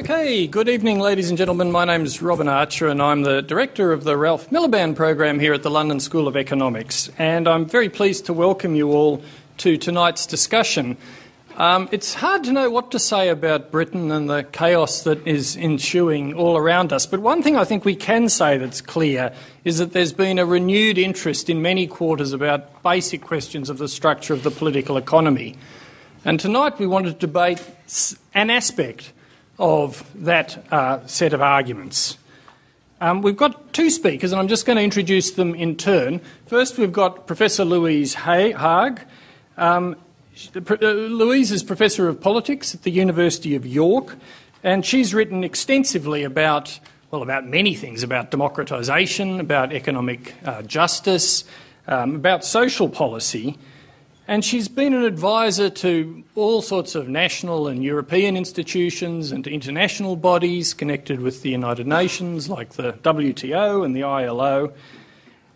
Okay, good evening, ladies and gentlemen. My name is Robin Archer, and I'm the director of the Ralph Miliband program here at the London School of Economics. And I'm very pleased to welcome you all to tonight's discussion. Um, it's hard to know what to say about Britain and the chaos that is ensuing all around us, but one thing I think we can say that's clear is that there's been a renewed interest in many quarters about basic questions of the structure of the political economy. And tonight we want to debate an aspect of that uh, set of arguments. Um, we've got two speakers, and I'm just going to introduce them in turn. First, we've got Professor Louise Haagh. Um, uh, Louise is Professor of Politics at the University of York, and she's written extensively about, well, about many things about democratisation, about economic uh, justice, um, about social policy. And she's been an advisor to all sorts of national and European institutions and international bodies connected with the United Nations, like the WTO and the ILO.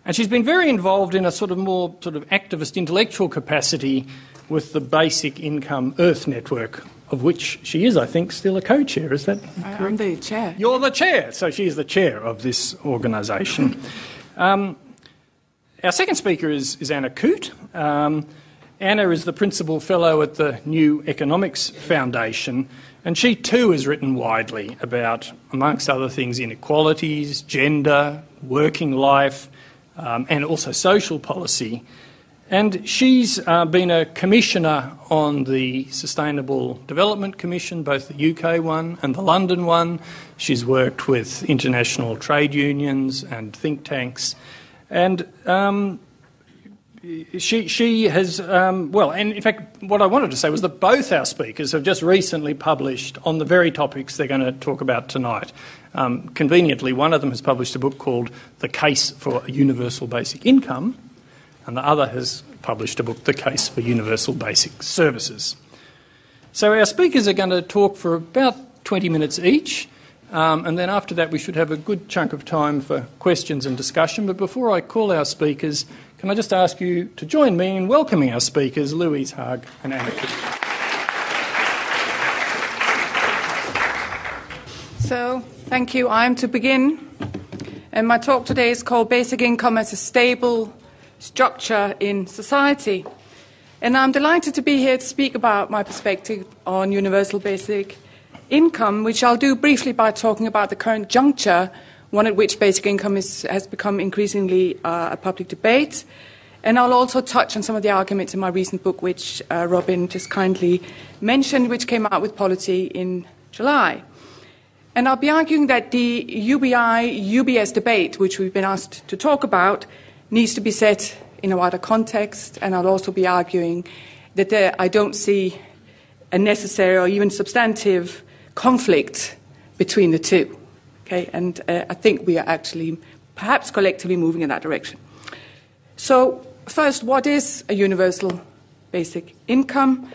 And she's been very involved in a sort of more sort of activist intellectual capacity with the Basic Income Earth Network, of which she is, I think, still a co-chair. Is that correct? I'm the chair. You're the chair, so she is the chair of this organisation. um, our second speaker is, is Anna Coote. Um, Anna is the principal fellow at the New Economics Foundation, and she too has written widely about, amongst other things, inequalities, gender, working life, um, and also social policy. And she's uh, been a commissioner on the Sustainable Development Commission, both the UK one and the London one. She's worked with international trade unions and think tanks. And um, she, she has, um, well, and in fact, what I wanted to say was that both our speakers have just recently published on the very topics they're going to talk about tonight. Um, conveniently, one of them has published a book called The Case for a Universal Basic Income, and the other has published a book, The Case for Universal Basic Services. So, our speakers are going to talk for about 20 minutes each. Um, and then after that, we should have a good chunk of time for questions and discussion. But before I call our speakers, can I just ask you to join me in welcoming our speakers, Louise Haagh and Anna So, thank you. I'm to begin. And my talk today is called Basic Income as a Stable Structure in Society. And I'm delighted to be here to speak about my perspective on universal basic income, which I'll do briefly by talking about the current juncture one at which basic income is, has become increasingly uh, a public debate. And I'll also touch on some of the arguments in my recent book, which uh, Robin just kindly mentioned, which came out with Polity in July. And I'll be arguing that the UBI UBS debate, which we've been asked to talk about, needs to be set in a wider context. And I'll also be arguing that there, I don't see a necessary or even substantive conflict between the two. Okay, and uh, I think we are actually perhaps collectively moving in that direction. So, first, what is a universal basic income?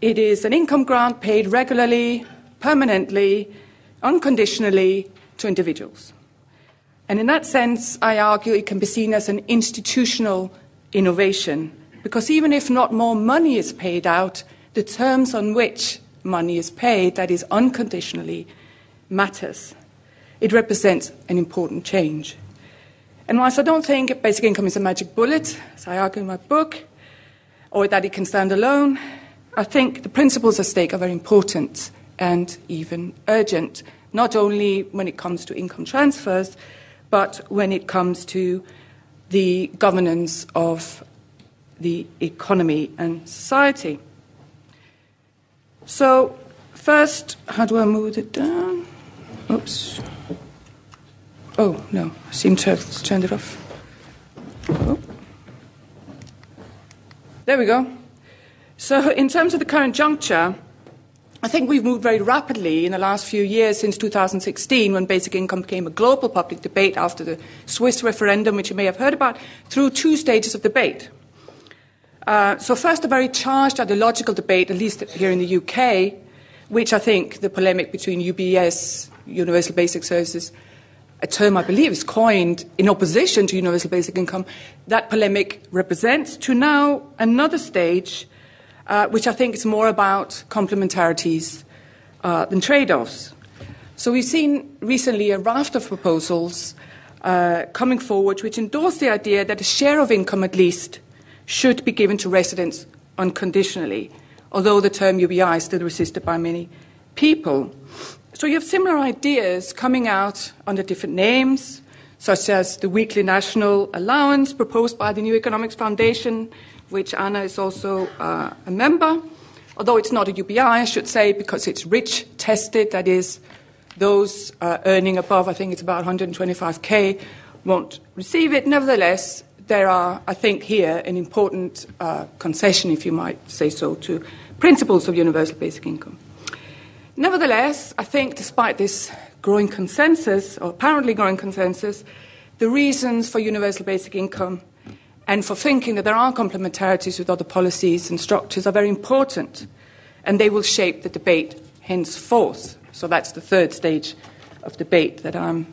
It is an income grant paid regularly, permanently, unconditionally to individuals. And in that sense, I argue it can be seen as an institutional innovation because even if not more money is paid out, the terms on which money is paid, that is unconditionally, matters it represents an important change. And whilst I don't think basic income is a magic bullet, as I argue in my book, or that it can stand alone, I think the principles at stake are very important and even urgent, not only when it comes to income transfers, but when it comes to the governance of the economy and society. So, first, how do I move it down? Oops. Oh, no, I seem to have turned it off. Oh. There we go. So, in terms of the current juncture, I think we've moved very rapidly in the last few years since 2016, when basic income became a global public debate after the Swiss referendum, which you may have heard about, through two stages of debate. Uh, so, first, a very charged ideological debate, at least here in the UK, which I think the polemic between UBS, Universal Basic Services, a term I believe is coined in opposition to universal basic income, that polemic represents, to now another stage, uh, which I think is more about complementarities uh, than trade offs. So we've seen recently a raft of proposals uh, coming forward which endorse the idea that a share of income, at least, should be given to residents unconditionally, although the term UBI is still resisted by many people. So you have similar ideas coming out under different names, such as the weekly national allowance proposed by the New Economics Foundation, which Anna is also uh, a member. Although it's not a UBI, I should say, because it's rich tested, that is, those uh, earning above, I think it's about 125k, won't receive it. Nevertheless, there are, I think, here an important uh, concession, if you might say so, to principles of universal basic income. Nevertheless, I think despite this growing consensus, or apparently growing consensus, the reasons for universal basic income and for thinking that there are complementarities with other policies and structures are very important, and they will shape the debate henceforth. So that's the third stage of debate that I'm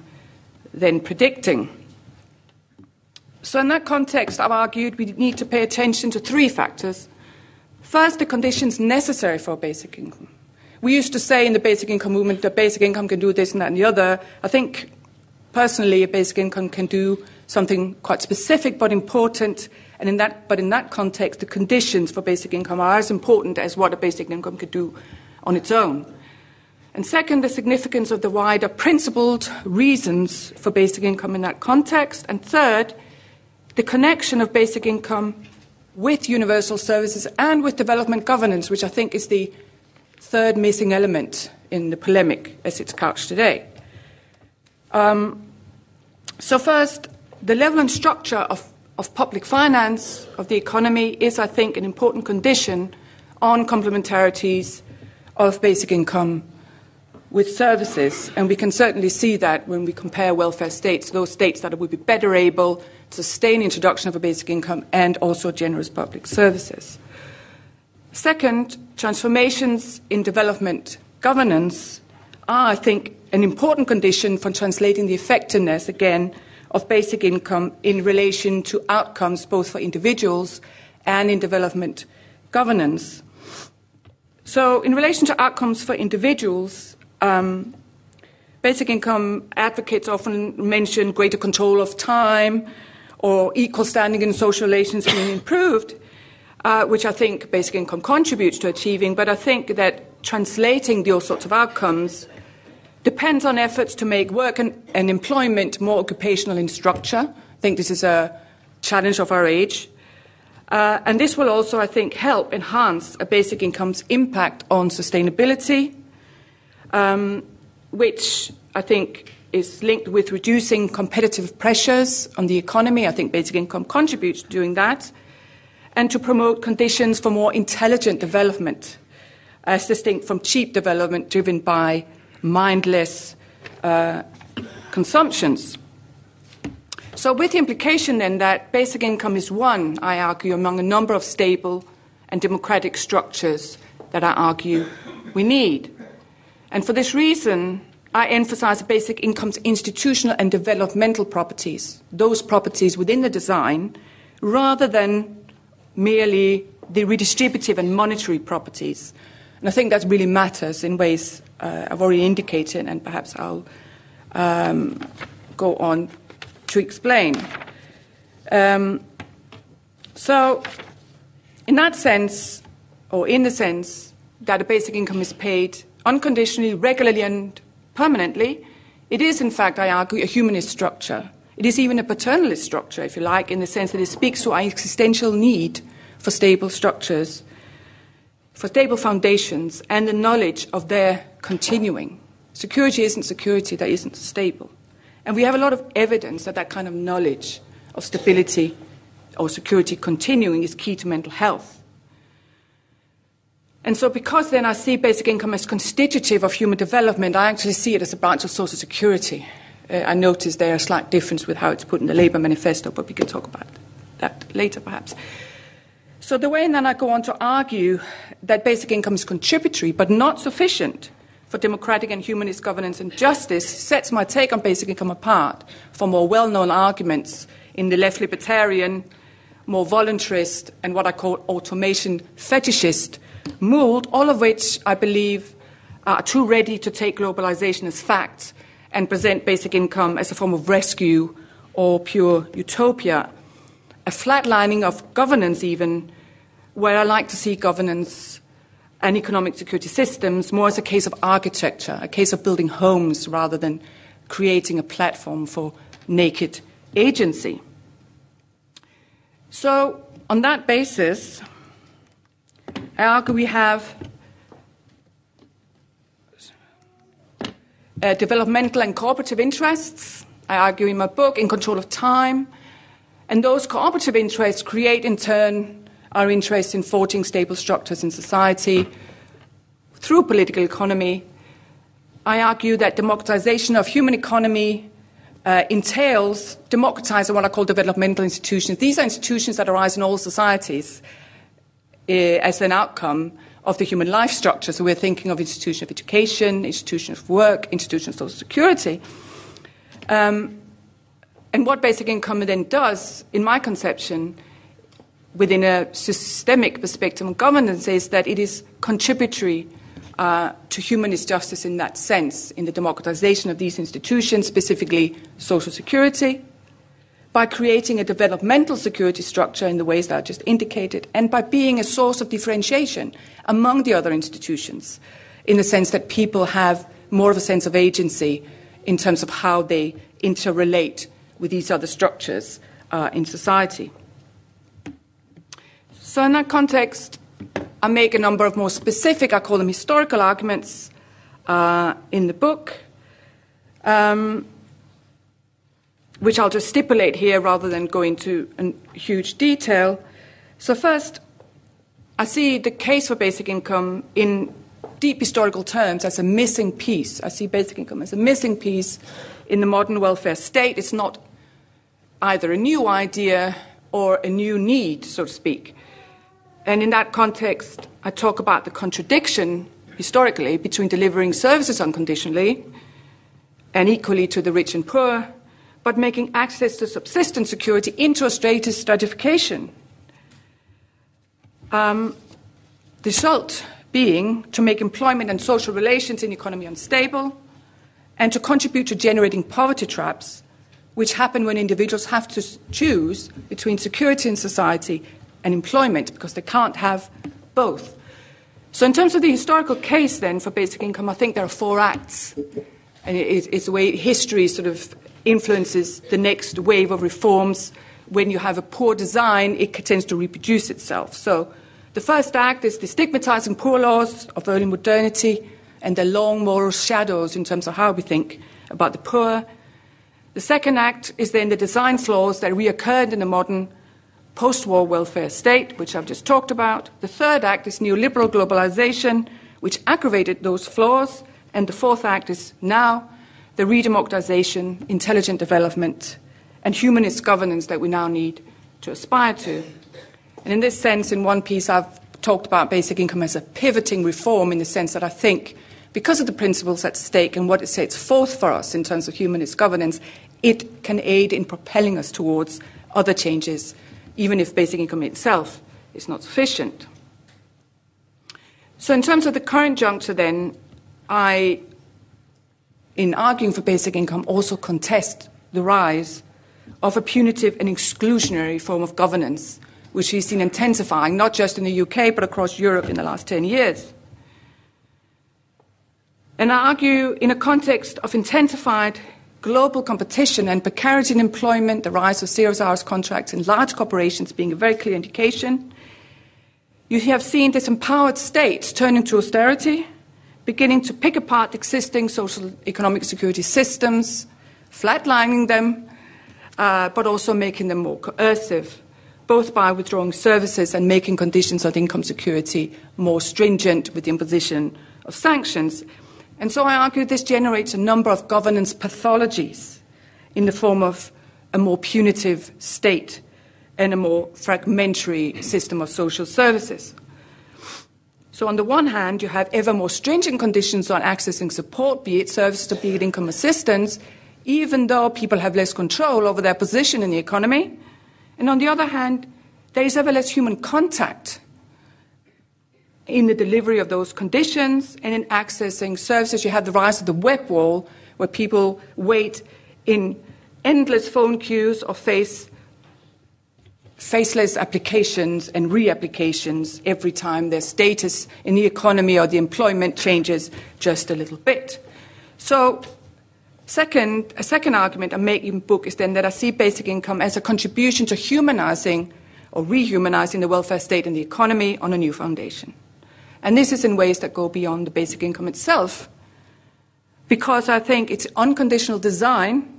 then predicting. So, in that context, I've argued we need to pay attention to three factors. First, the conditions necessary for basic income. We used to say in the basic income movement that basic income can do this and that and the other. I think personally, a basic income can do something quite specific but important. And in that, but in that context, the conditions for basic income are as important as what a basic income could do on its own. And second, the significance of the wider principled reasons for basic income in that context. And third, the connection of basic income with universal services and with development governance, which I think is the third missing element in the polemic as it's couched today. Um, so, first, the level and structure of, of public finance, of the economy, is, I think, an important condition on complementarities of basic income with services. And we can certainly see that when we compare welfare states, those states that would be better able to sustain introduction of a basic income and also generous public services. Second, transformations in development governance are, I think, an important condition for translating the effectiveness, again, of basic income in relation to outcomes both for individuals and in development governance. So, in relation to outcomes for individuals, um, basic income advocates often mention greater control of time or equal standing in social relations being improved, uh, which I think basic income contributes to achieving. But I think that translating those sorts of outcomes depends on efforts to make work and, and employment more occupational in structure. I think this is a challenge of our age. Uh, and this will also, I think, help enhance a basic income's impact on sustainability, um, which I think is linked with reducing competitive pressures on the economy. I think basic income contributes to doing that, and to promote conditions for more intelligent development, as distinct from cheap development driven by mindless uh, consumptions. So, with the implication then that basic income is one, I argue, among a number of stable and democratic structures that I argue we need. And for this reason, I emphasize basic income's institutional and developmental properties, those properties within the design, rather than merely the redistributive and monetary properties. And I think that really matters in ways uh, I've already indicated, and perhaps I'll um, go on to explain. Um, so, in that sense, or in the sense that a basic income is paid unconditionally, regularly, and permanently, it is, in fact, I argue, a humanist structure. It is even a paternalist structure, if you like, in the sense that it speaks to our existential need for stable structures for stable foundations and the knowledge of their continuing. Security isn't security that isn't stable. And we have a lot of evidence that that kind of knowledge of stability or security continuing is key to mental health. And so, because then I see basic income as constitutive of human development, I actually see it as a branch of social security. Uh, I notice there a slight difference with how it's put in the Labour manifesto, but we can talk about that later perhaps. So the way then I go on to argue that basic income is contributory but not sufficient for democratic and humanist governance and justice sets my take on basic income apart from more well known arguments in the left libertarian, more voluntarist, and what I call automation fetishist mold, all of which I believe are too ready to take globalization as fact and present basic income as a form of rescue or pure utopia. A flatlining of governance, even, where I like to see governance and economic security systems more as a case of architecture, a case of building homes rather than creating a platform for naked agency. So, on that basis, I argue we have uh, developmental and cooperative interests. I argue in my book, in control of time. And those cooperative interests create, in turn, our interest in forging stable structures in society through political economy. I argue that democratization of human economy uh, entails democratizing what I call developmental institutions. These are institutions that arise in all societies uh, as an outcome of the human life structure. So we're thinking of institutions of education, institutions of work, institutions of social security. Um, and what basic income then does, in my conception, within a systemic perspective on governance, is that it is contributory uh, to humanist justice in that sense, in the democratization of these institutions, specifically social security, by creating a developmental security structure in the ways that I just indicated, and by being a source of differentiation among the other institutions, in the sense that people have more of a sense of agency in terms of how they interrelate with these other structures uh, in society. So, in that context, I make a number of more specific, I call them historical arguments uh, in the book, um, which I'll just stipulate here rather than go into huge detail. So, first, I see the case for basic income in deep historical terms as a missing piece. I see basic income as a missing piece in the modern welfare state. It's not either a new idea or a new need, so to speak. And in that context, I talk about the contradiction historically between delivering services unconditionally and equally to the rich and poor, but making access to subsistence security into a status stratification. Um, the result being to make employment and social relations in the economy unstable and to contribute to generating poverty traps, which happen when individuals have to choose between security in society and employment because they can't have both. So, in terms of the historical case then for basic income, I think there are four acts. And it's the way history sort of influences the next wave of reforms. When you have a poor design, it tends to reproduce itself. So, the first act is the stigmatizing poor laws of early modernity and their long moral shadows in terms of how we think about the poor. The second act is then the design flaws that reoccurred in the modern post war welfare state, which I've just talked about. The third act is neoliberal globalization, which aggravated those flaws. And the fourth act is now the redemocratization, intelligent development, and humanist governance that we now need to aspire to. And in this sense, in one piece, I've talked about basic income as a pivoting reform in the sense that I think, because of the principles at stake and what it sets forth for us in terms of humanist governance, it can aid in propelling us towards other changes even if basic income itself is not sufficient. So, in terms of the current juncture, then, I, in arguing for basic income, also contest the rise of a punitive and exclusionary form of governance, which we've seen intensifying not just in the UK but across Europe in the last 10 years. And I argue in a context of intensified global competition and precarity in employment, the rise of zero hours contracts in large corporations being a very clear indication. You have seen this empowered state turning to austerity, beginning to pick apart existing social economic security systems, flatlining them, uh, but also making them more coercive, both by withdrawing services and making conditions of income security more stringent with the imposition of sanctions. And so I argue this generates a number of governance pathologies in the form of a more punitive state and a more fragmentary system of social services. So, on the one hand, you have ever more stringent conditions on accessing support, be it services or be it income assistance, even though people have less control over their position in the economy. And on the other hand, there is ever less human contact in the delivery of those conditions and in accessing services. You have the rise of the web wall, where people wait in endless phone queues or face faceless applications and reapplications every time their status in the economy or the employment changes just a little bit. So, second, a second argument I make in the book is then that I see basic income as a contribution to humanizing or rehumanizing the welfare state and the economy on a new foundation. And this is in ways that go beyond the basic income itself, because I think its unconditional design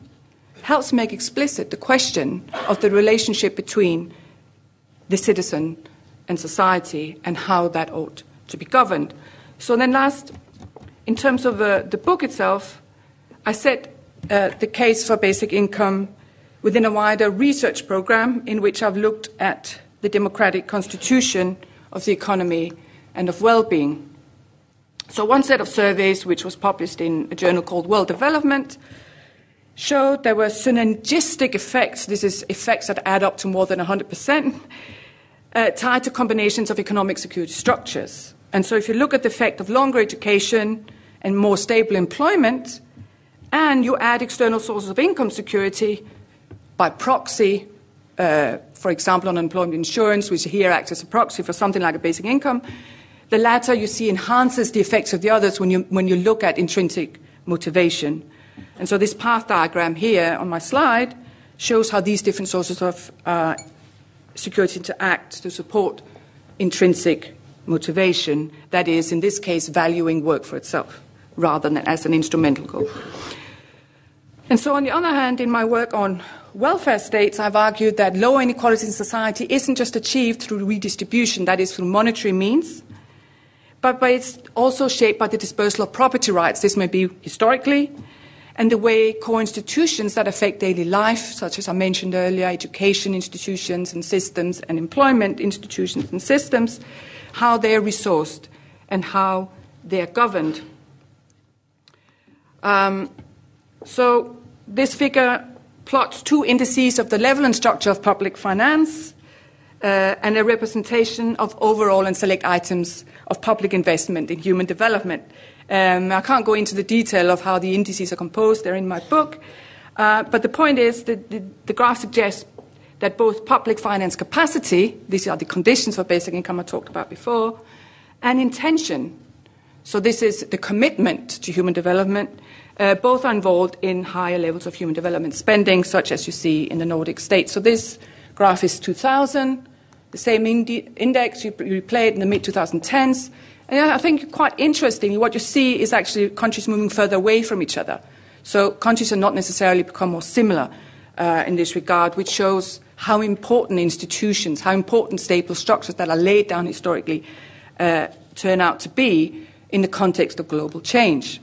helps make explicit the question of the relationship between the citizen and society and how that ought to be governed. So, then, last, in terms of uh, the book itself, I set uh, the case for basic income within a wider research program in which I've looked at the democratic constitution of the economy and of well being. So, one set of surveys, which was published in a journal called World Development, showed there were synergistic effects. This is effects that add up to more than 100%, uh, tied to combinations of economic security structures. And so, if you look at the effect of longer education and more stable employment, and you add external sources of income security by proxy, uh, for example, unemployment insurance, which here acts as a proxy for something like a basic income, the latter you see enhances the effects of the others when you, when you look at intrinsic motivation. And so this path diagram here on my slide shows how these different sources of uh, security interact to support intrinsic motivation, that is, in this case, valuing work for itself rather than as an instrumental goal. And so, on the other hand, in my work on welfare states, I've argued that lower inequality in society isn't just achieved through redistribution, that is, through monetary means, but, but it's also shaped by the dispersal of property rights. This may be historically, and the way core institutions that affect daily life, such as I mentioned earlier, education institutions and systems and employment institutions and systems, how they're resourced and how they're governed. Um, so this figure plots two indices of the level and structure of public finance uh, and a representation of overall and select items of public investment in human development. Um, I can't go into the detail of how the indices are composed, they're in my book. Uh, but the point is that the, the, graph suggests that both public finance capacity, these are the conditions for basic income I talked about before, and intention, so this is the commitment to human development, uh, both are involved in higher levels of human development spending, such as you see in the Nordic states. So this graph is 2000, the same indi- index, you, you replay it in the mid 2010s, and I think quite interesting, what you see is actually countries moving further away from each other. So countries are not necessarily become more similar uh, in this regard, which shows how important institutions, how important stable structures that are laid down historically uh, turn out to be in the context of global change.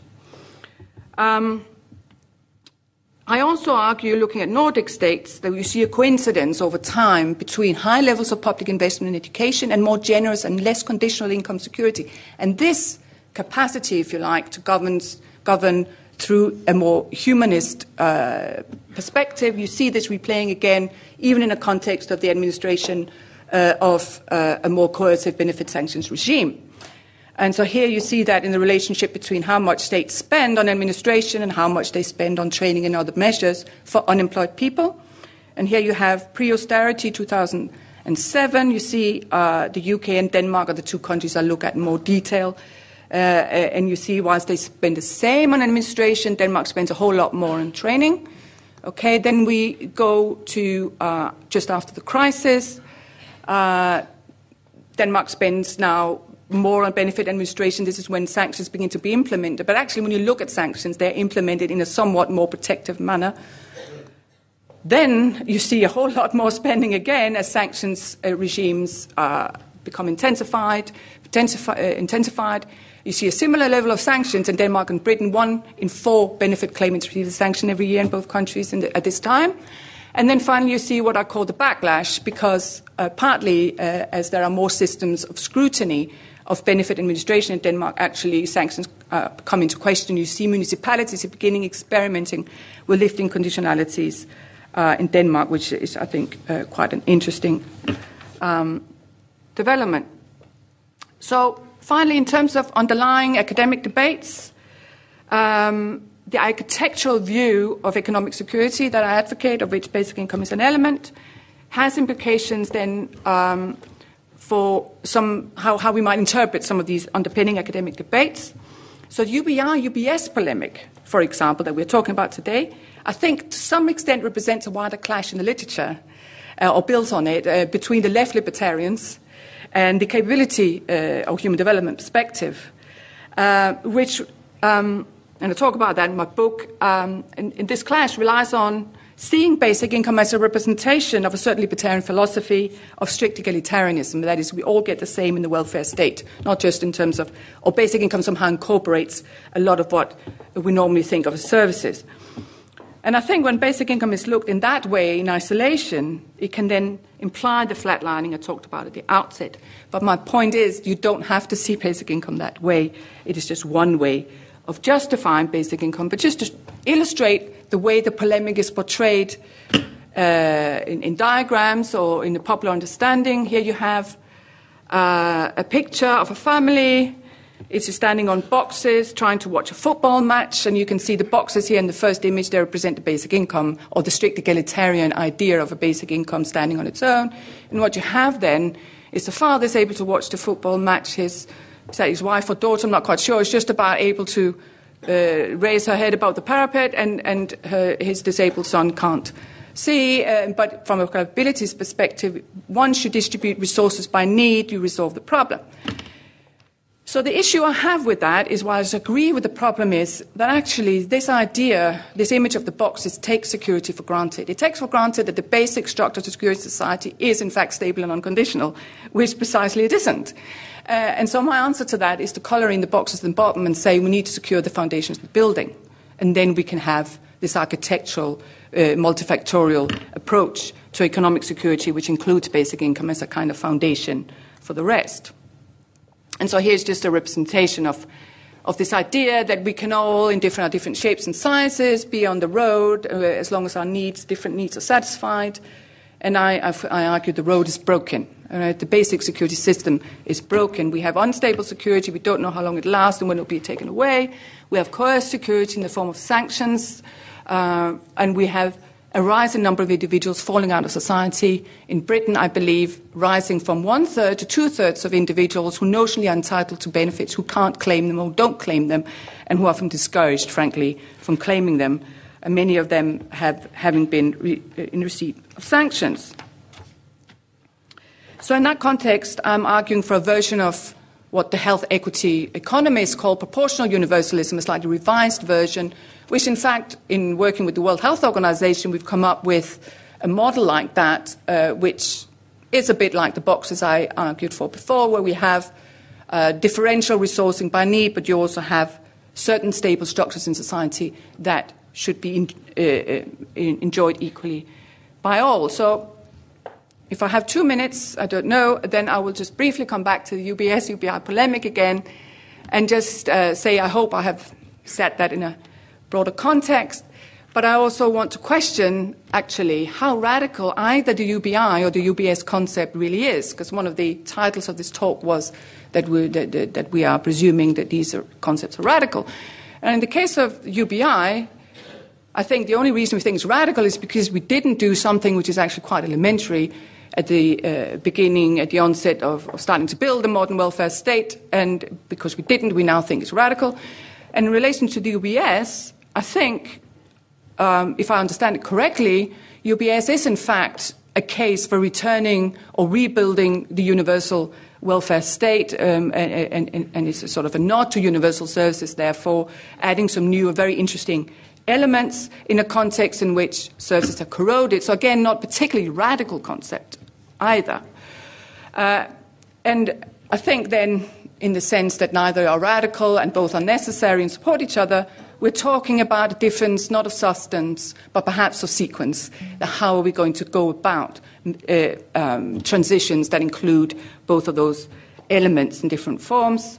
Um, I also argue, looking at Nordic states, that you see a coincidence over time between high levels of public investment in education and more generous and less conditional income security. And this capacity, if you like, to govern, govern through a more humanist uh, perspective, you see this replaying again, even in the context of the administration uh, of uh, a more coercive benefit sanctions regime. And so here you see that in the relationship between how much states spend on administration and how much they spend on training and other measures for unemployed people. And here you have pre austerity 2007. You see uh, the UK and Denmark are the two countries I look at in more detail. Uh, and you see, whilst they spend the same on administration, Denmark spends a whole lot more on training. Okay, then we go to uh, just after the crisis. Uh, Denmark spends now more on benefit administration, this is when sanctions begin to be implemented. But actually, when you look at sanctions, they're implemented in a somewhat more protective manner. Then you see a whole lot more spending again as sanctions uh, regimes uh, become intensified, intensifi- uh, intensified. You see a similar level of sanctions in Denmark and Britain. One in four benefit claimants receive a sanction every year in both countries the, at this time. And then finally, you see what I call the backlash, because uh, partly uh, as there are more systems of scrutiny of benefit administration in Denmark, actually sanctions uh, come into question. You see municipalities are beginning experimenting with lifting conditionalities uh, in Denmark, which is, I think, uh, quite an interesting um, development. So, finally, in terms of underlying academic debates, um, the architectural view of economic security that I advocate, of which basic income is an element, has implications then um, for some how, how we might interpret some of these underpinning academic debates. So the UBI UBS polemic, for example, that we're talking about today, I think to some extent represents a wider clash in the literature, uh, or builds on it, uh, between the left libertarians and the capability uh, of human development perspective, uh, which, um, and I talk about that in my book, um, in, in this clash relies on seeing basic income as a representation of a certain libertarian philosophy of strict egalitarianism. That is, we all get the same in the welfare state, not just in terms of, or basic income somehow incorporates a lot of what we normally think of as services. And I think when basic income is looked in that way, in isolation, it can then imply the flatlining I talked about at the outset. But my point is, you don't have to see basic income that way. It is just one way of justifying basic income. But just to illustrate the way the polemic is portrayed uh, in, in, diagrams or in the popular understanding, here you have uh, a picture of a family it's standing on boxes trying to watch a football match, and you can see the boxes here in the first image, they represent the basic income or the strict egalitarian idea of a basic income standing on its own. And what you have then is the father is able to watch the football match, his, his wife or daughter, I'm not quite sure, is just about able to uh, raise her head above the parapet, and, and her, his disabled son can't see. Uh, but from a capabilities perspective, once you distribute resources by need, you resolve the problem. So the issue I have with that is, while I agree with the problem, is that actually this idea, this image of the boxes, takes security for granted. It takes for granted that the basic structure of security society is in fact stable and unconditional, which precisely it isn't. Uh, and so my answer to that is to colour in the boxes at the bottom and say we need to secure the foundations of the building, and then we can have this architectural, uh, multifactorial approach to economic security, which includes basic income as a kind of foundation for the rest. And so here's just a representation of, of this idea that we can all, in different, different shapes and sizes, be on the road uh, as long as our needs, different needs are satisfied. And I, I, I argue the road is broken. Right? The basic security system is broken. We have unstable security. We don't know how long it lasts and when it will be taken away. We have coerced security in the form of sanctions. Uh, and we have a rising number of individuals falling out of society. In Britain, I believe, rising from one third to two thirds of individuals who notionally are entitled to benefits, who can't claim them or don't claim them, and who are often discouraged, frankly, from claiming them. And many of them have having been re- uh, in receipt of sanctions. So, in that context, I'm arguing for a version of what the health equity economists call proportional universalism, a slightly revised version which in fact, in working with the World Health Organization, we've come up with a model like that, uh, which is a bit like the boxes I argued for before, where we have uh, differential resourcing by need, but you also have certain stable structures in society that should be in, uh, uh enjoyed equally by all. So, if I have two minutes, I don't know, then I will just briefly come back to the UBS UBI polemic again and just uh, say I hope I have said that in a broader context. But I also want to question, actually, how radical either the UBI or the UBS concept really is, because one of the titles of this talk was that we, that, that we are presuming that these are, concepts are radical. And in the case of UBI, I think the only reason we think it's radical is because we didn't do something which is actually quite elementary at the uh, beginning, at the onset of, of, starting to build a modern welfare state, and because we didn't, we now think it's radical. And in relation to the UBS, I think, um, if I understand it correctly, UBS is in fact a case for returning or rebuilding the universal welfare state, um, and, and, and, it's sort of a nod to universal services, therefore, adding some new, very interesting elements in a context in which services are corroded. So, again, not particularly radical concept either. Uh, and I think then, in the sense that neither are radical and both are necessary and support each other, we're talking about a difference not of substance, but perhaps of sequence. How are we going to go about uh, um, transitions that include both of those elements in different forms?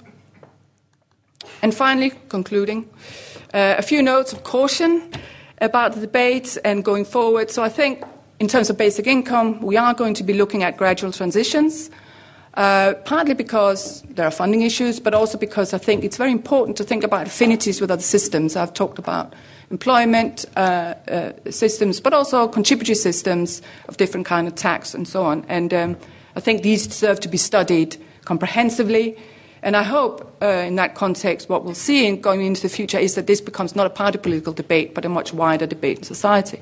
And finally, concluding, uh, a few notes of caution about the debate and going forward. So I think in terms of basic income, we are going to be looking at gradual transitions. Uh, partly because there are funding issues, but also because I think it's very important to think about affinities with other systems. I've talked about employment uh, uh, systems, but also contributory systems of different kind of tax and so on. And um, I think these deserve to be studied comprehensively. And I hope, uh, in that context, what we'll see in going into the future is that this becomes not a party political debate, but a much wider debate in society.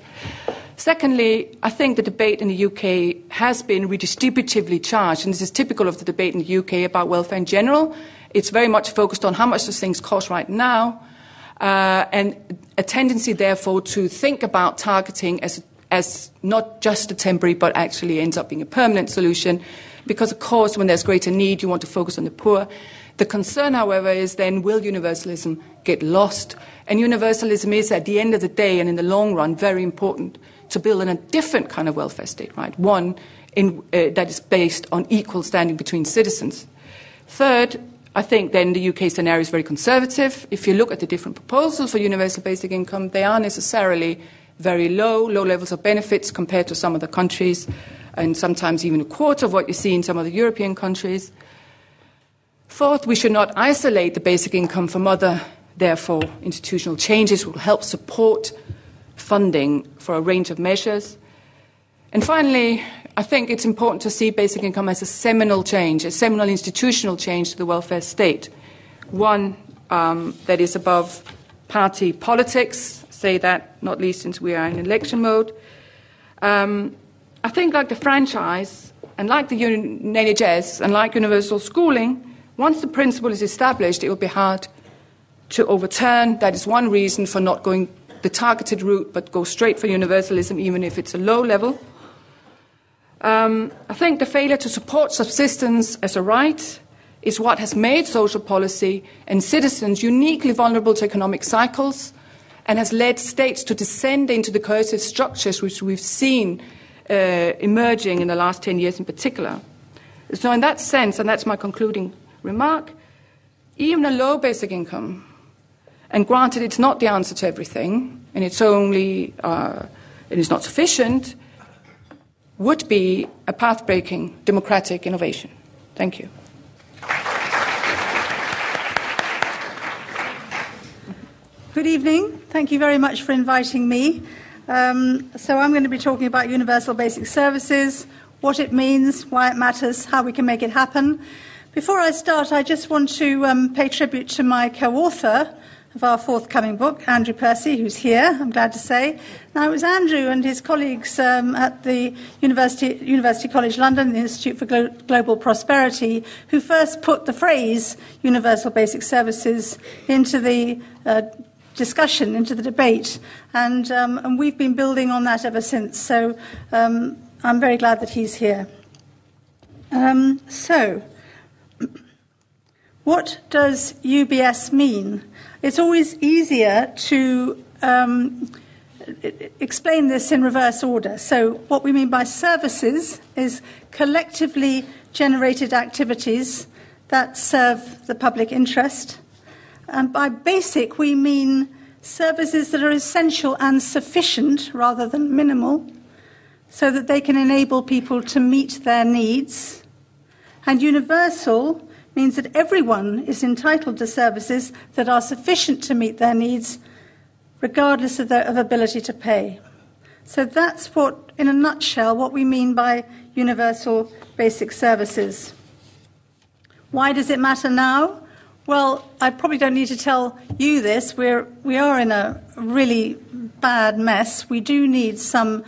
Secondly, I think the debate in the UK has been redistributively charged, and this is typical of the debate in the UK about welfare in general. It's very much focused on how much those things cost right now, uh, and a tendency, therefore, to think about targeting as, as not just a temporary, but actually ends up being a permanent solution. Because, of course, when there's greater need, you want to focus on the poor. The concern, however, is then will universalism get lost? And universalism is, at the end of the day and in the long run, very important to build in a different kind of welfare state, right? One in, uh, that is based on equal standing between citizens. Third, I think then the UK scenario is very conservative. If you look at the different proposals for universal basic income, they are necessarily very low, low levels of benefits compared to some of the countries, and sometimes even a quarter of what you see in some of the European countries. Fourth, we should not isolate the basic income from other, therefore, institutional changes will help support funding for a range of measures. And finally, I think it's important to see basic income as a seminal change, a seminal institutional change to the welfare state. One um, that is above party politics, say that not least since we are in election mode. Um, I think, like the franchise, and like the NHS, and like universal schooling, once the principle is established, it will be hard to overturn. That is one reason for not going the targeted route, but go straight for universalism, even if it's a low level. Um, I think the failure to support subsistence as a right is what has made social policy and citizens uniquely vulnerable to economic cycles and has led states to descend into the coercive structures which we've seen uh, emerging in the last 10 years in particular. So, in that sense, and that's my concluding remark, even a low basic income, and granted it's not the answer to everything, and it's only, uh, it is not sufficient, would be a path breaking democratic innovation. Thank you. Good evening. Thank you very much for inviting me. Um, so, I'm going to be talking about universal basic services, what it means, why it matters, how we can make it happen. Before I start, I just want to um, pay tribute to my co author, of our forthcoming book, Andrew Percy, who's here, I'm glad to say. Now, it was Andrew and his colleagues um, at the University, University College London, the Institute for Glo- Global Prosperity, who first put the phrase universal basic services into the uh, discussion, into the debate. And, um, and we've been building on that ever since. So um, I'm very glad that he's here. Um, so, what does UBS mean? It's always easier to um, explain this in reverse order. So, what we mean by services is collectively generated activities that serve the public interest. And by basic, we mean services that are essential and sufficient rather than minimal, so that they can enable people to meet their needs. And universal means that everyone is entitled to services that are sufficient to meet their needs, regardless of their of ability to pay. So that's what, in a nutshell, what we mean by universal basic services. Why does it matter now? Well, I probably don't need to tell you this. We're, we are in a really bad mess. We do need some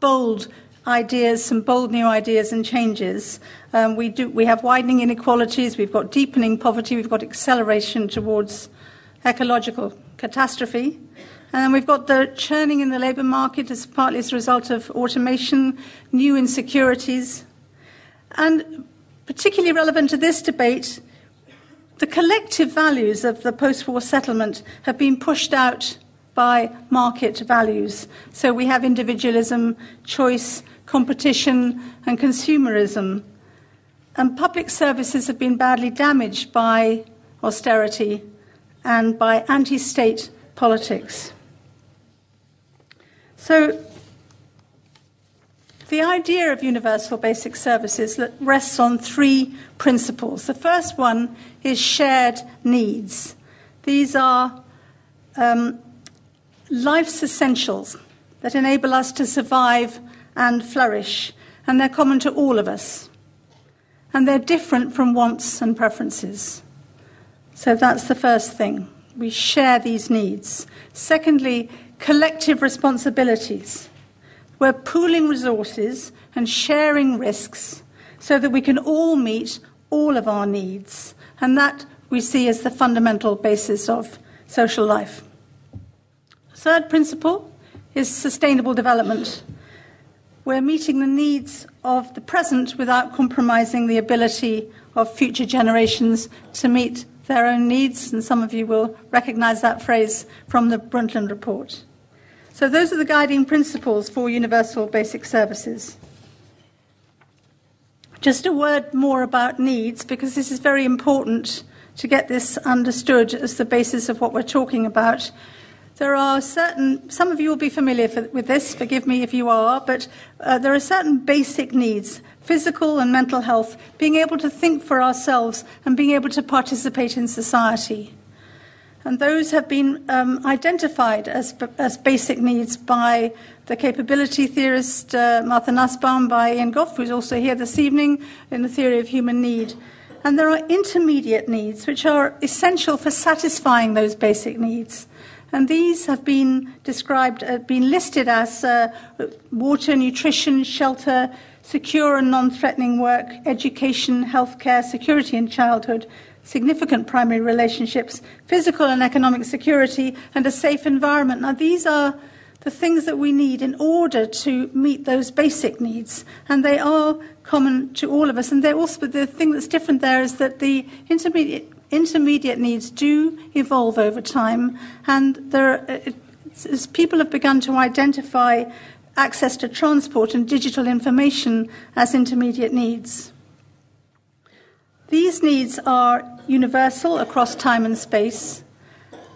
bold ideas, some bold new ideas and changes. Um, we, do, we have widening inequalities, we've got deepening poverty, we've got acceleration towards ecological catastrophe. And we've got the churning in the labour market as partly as a result of automation, new insecurities. And particularly relevant to this debate, the collective values of the post war settlement have been pushed out by market values. So we have individualism, choice, competition, and consumerism. And public services have been badly damaged by austerity and by anti state politics. So, the idea of universal basic services rests on three principles. The first one is shared needs. These are um, life's essentials that enable us to survive and flourish, and they're common to all of us. And they're different from wants and preferences. So that's the first thing. We share these needs. Secondly, collective responsibilities. We're pooling resources and sharing risks so that we can all meet all of our needs. And that we see as the fundamental basis of social life. Third principle is sustainable development. We're meeting the needs of the present without compromising the ability of future generations to meet their own needs, and some of you will recognize that phrase from the Brundtland Report. So, those are the guiding principles for universal basic services. Just a word more about needs, because this is very important to get this understood as the basis of what we're talking about. There are certain, some of you will be familiar for, with this, forgive me if you are, but uh, there are certain basic needs physical and mental health, being able to think for ourselves, and being able to participate in society. And those have been um, identified as, as basic needs by the capability theorist uh, Martha Nussbaum, by Ian Gough, who's also here this evening in the theory of human need. And there are intermediate needs which are essential for satisfying those basic needs. And these have been described, uh, been listed as uh, water, nutrition, shelter, secure and non threatening work, education, healthcare, security in childhood, significant primary relationships, physical and economic security, and a safe environment. Now, these are the things that we need in order to meet those basic needs, and they are common to all of us. And they're also the thing that's different there is that the intermediate intermediate needs do evolve over time, and there, uh, as people have begun to identify access to transport and digital information as intermediate needs. These needs are universal across time and space,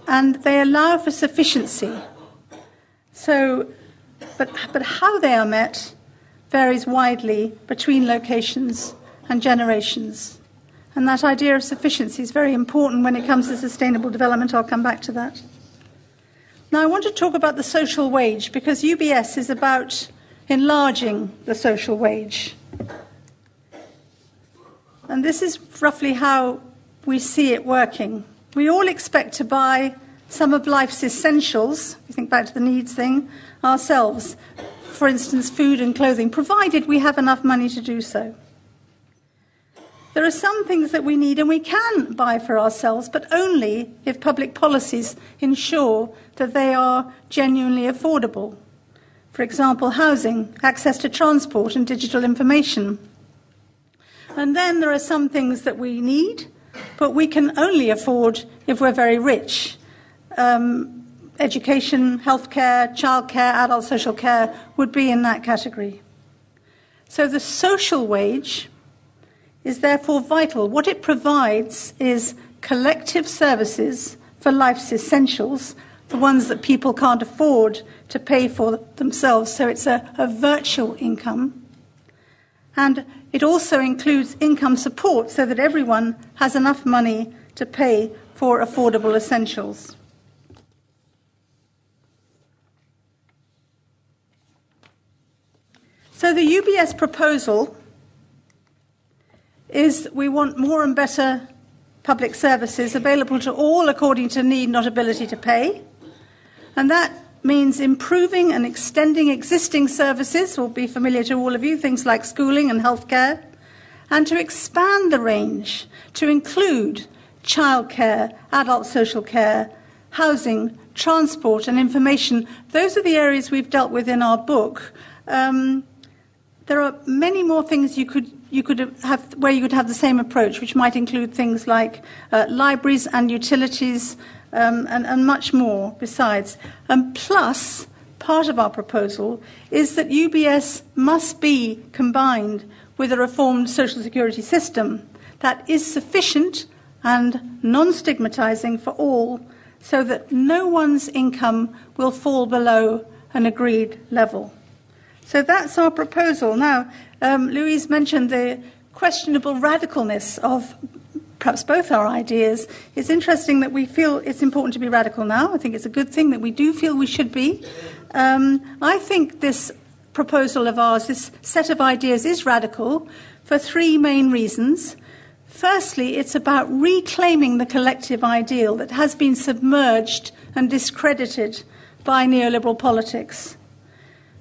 and they allow for sufficiency. So, but, but how they are met varies widely between locations and generations. And that idea of sufficiency is very important when it comes to sustainable development. I'll come back to that. Now, I want to talk about the social wage because UBS is about enlarging the social wage. And this is roughly how we see it working. We all expect to buy some of life's essentials, if you think back to the needs thing, ourselves. For instance, food and clothing, provided we have enough money to do so. There are some things that we need and we can buy for ourselves, but only if public policies ensure that they are genuinely affordable. For example, housing, access to transport, and digital information. And then there are some things that we need but we can only afford if we're very rich. Um, education, healthcare, childcare, adult social care would be in that category. So the social wage is therefore vital. What it provides is collective services for life's essentials, the ones that people can't afford to pay for themselves. So it's a, a virtual income. And it also includes income support so that everyone has enough money to pay for affordable essentials. So the UBS proposal is we want more and better public services available to all according to need, not ability to pay. And that means improving and extending existing services, will be familiar to all of you, things like schooling and healthcare, and to expand the range to include childcare, adult social care, housing, transport, and information. Those are the areas we've dealt with in our book. Um, there are many more things you could you could have where you could have the same approach, which might include things like uh, libraries and utilities, um, and, and, much more besides. And plus, part of our proposal is that UBS must be combined with a reformed social security system that is sufficient and non stigmatizing for all so that no one's income will fall below an agreed level. So that's our proposal. Now, um, Louise mentioned the questionable radicalness of perhaps both our ideas. It's interesting that we feel it's important to be radical now. I think it's a good thing that we do feel we should be. Um, I think this proposal of ours, this set of ideas, is radical for three main reasons. Firstly, it's about reclaiming the collective ideal that has been submerged and discredited by neoliberal politics.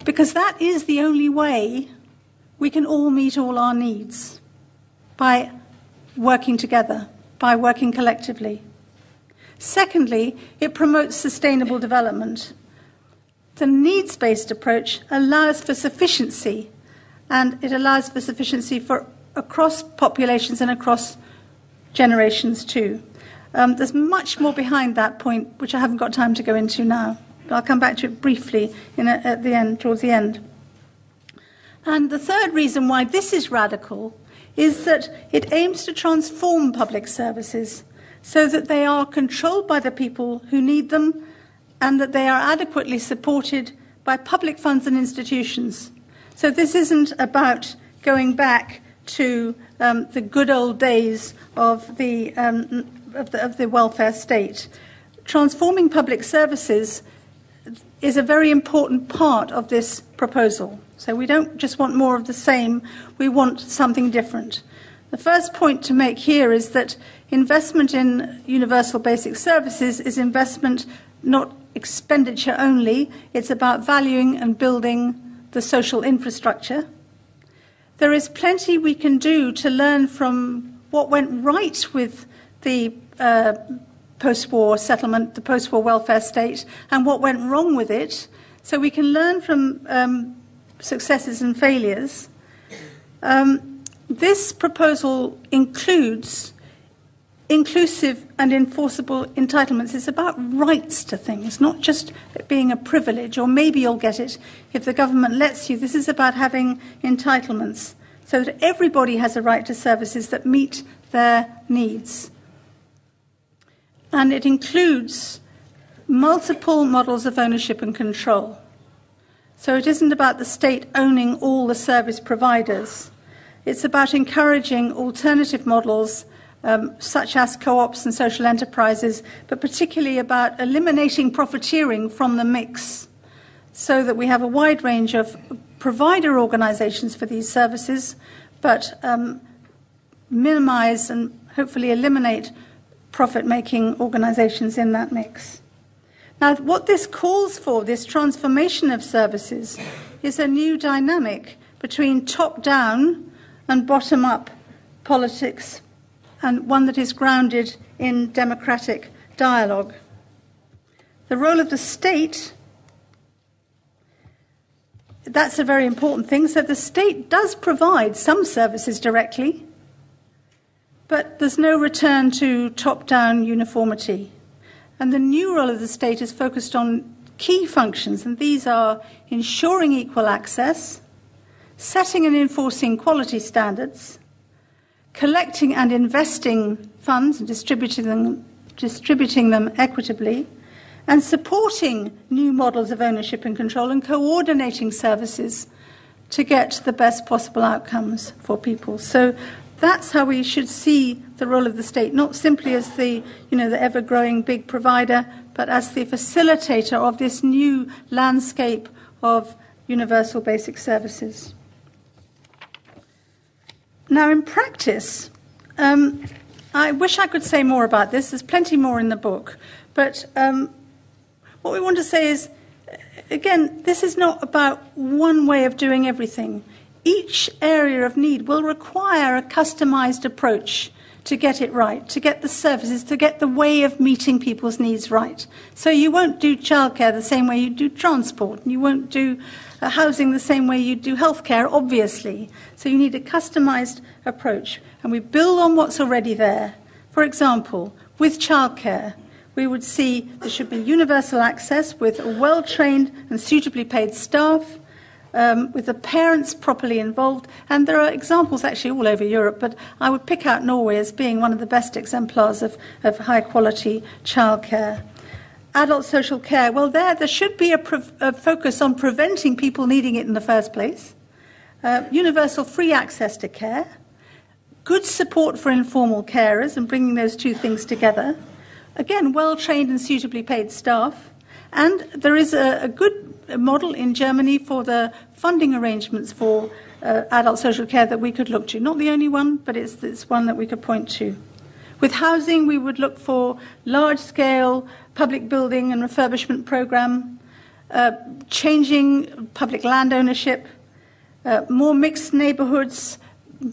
Because that is the only way we can all meet all our needs by working together, by working collectively. Secondly, it promotes sustainable development. The needs based approach allows for sufficiency, and it allows for sufficiency for across populations and across generations too. Um, there's much more behind that point, which I haven't got time to go into now. But I'll come back to it briefly a, at the end, towards the end. And the third reason why this is radical is that it aims to transform public services so that they are controlled by the people who need them and that they are adequately supported by public funds and institutions. So this isn't about going back to um, the good old days of the, um, of the, of the welfare state. Transforming public services is a very important part of this proposal. So we don't just want more of the same, we want something different. The first point to make here is that investment in universal basic services is investment, not expenditure only. It's about valuing and building the social infrastructure. There is plenty we can do to learn from what went right with the uh, post war settlement, the post war welfare state, and what went wrong with it. So we can learn from um, successes and failures. Um, this proposal includes inclusive and enforceable entitlements. It's about rights to things, not just being a privilege, or maybe you'll get it if the government lets you. This is about having entitlements so that everybody has a right to services that meet their needs. And it includes multiple models of ownership and control. So it isn't about the state owning all the service providers. It's about encouraging alternative models um, such as co ops and social enterprises, but particularly about eliminating profiteering from the mix so that we have a wide range of provider organizations for these services, but um, minimize and hopefully eliminate profit making organizations in that mix. Now, what this calls for, this transformation of services, is a new dynamic between top down and bottom up politics, and one that is grounded in democratic dialogue. The role of the state, that's a very important thing. So the state does provide some services directly, but there's no return to top down uniformity. And the new role of the state is focused on key functions, and these are ensuring equal access, setting and enforcing quality standards, collecting and investing funds and distributing them, distributing them equitably, and supporting new models of ownership and control and coordinating services to get the best possible outcomes for people. So that's how we should see the role of the state, not simply as the, you know, the ever-growing big provider, but as the facilitator of this new landscape of universal basic services. Now, in practice, um, I wish I could say more about this. There's plenty more in the book. But um, what we want to say is, again, this is not about one way of doing everything each area of need will require a customized approach to get it right, to get the services, to get the way of meeting people's needs right. So you won't do childcare the same way you do transport, and you won't do uh, housing the same way you do healthcare, obviously. So you need a customized approach, and we build on what's already there. For example, with childcare, we would see there should be universal access with well trained and suitably paid staff um, with the parents properly involved. And there are examples actually all over Europe, but I would pick out Norway as being one of the best exemplars of, of high quality childcare. adult social care, well, there, there should be a, pre- a focus on preventing people needing it in the first place, uh, universal free access to care, good support for informal carers and bringing those two things together, again, well trained and suitably paid staff, and there is a, a good model in Germany for the funding arrangements for uh, adult social care that we could look to. Not the only one, but it's, it's one that we could point to. With housing, we would look for large scale public building and refurbishment program, uh, changing public land ownership, uh, more mixed neighborhoods,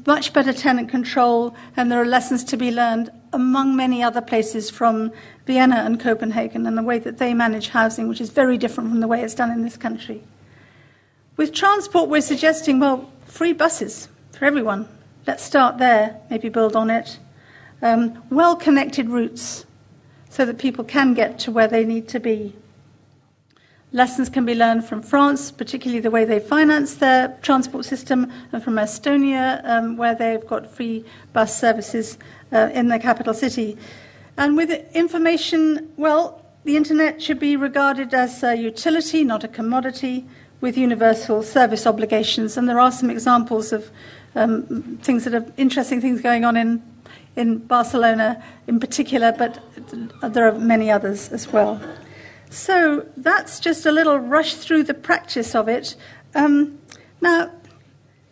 much better tenant control, and there are lessons to be learned among many other places from Vienna and Copenhagen and the way that they manage housing, which is very different from the way it's done in this country. With transport, we're suggesting, well, free buses for everyone. Let's start there, maybe build on it um, well connected routes so that people can get to where they need to be. Lessons can be learned from France, particularly the way they finance their transport system, and from Estonia, um, where they've got free bus services uh, in their capital city. And with information, well, the internet should be regarded as a utility, not a commodity, with universal service obligations. And there are some examples of um, things that are interesting things going on in in Barcelona in particular, but there are many others as well. So that's just a little rush through the practice of it. Um, now,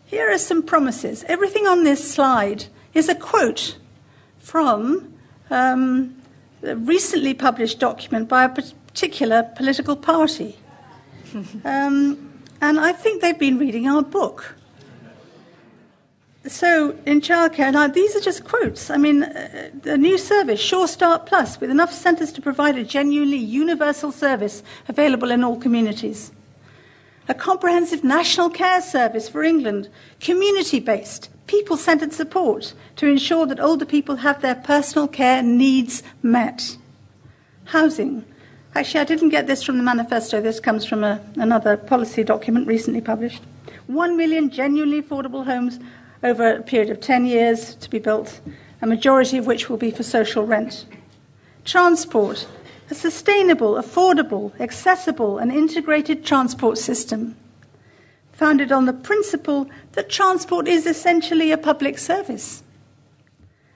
here are some promises. Everything on this slide is a quote from um, a recently published document by a particular political party. Um, and I think they've been reading our book so in childcare, now these are just quotes. I mean, uh, a new service, Sure Start Plus, with enough centres to provide a genuinely universal service available in all communities. A comprehensive national care service for England, community based, people centred support to ensure that older people have their personal care needs met. Housing. Actually, I didn't get this from the manifesto, this comes from a, another policy document recently published. One million genuinely affordable homes over a period of 10 years to be built, a majority of which will be for social rent. Transport, a sustainable, affordable, accessible, and integrated transport system, founded on the principle that transport is essentially a public service.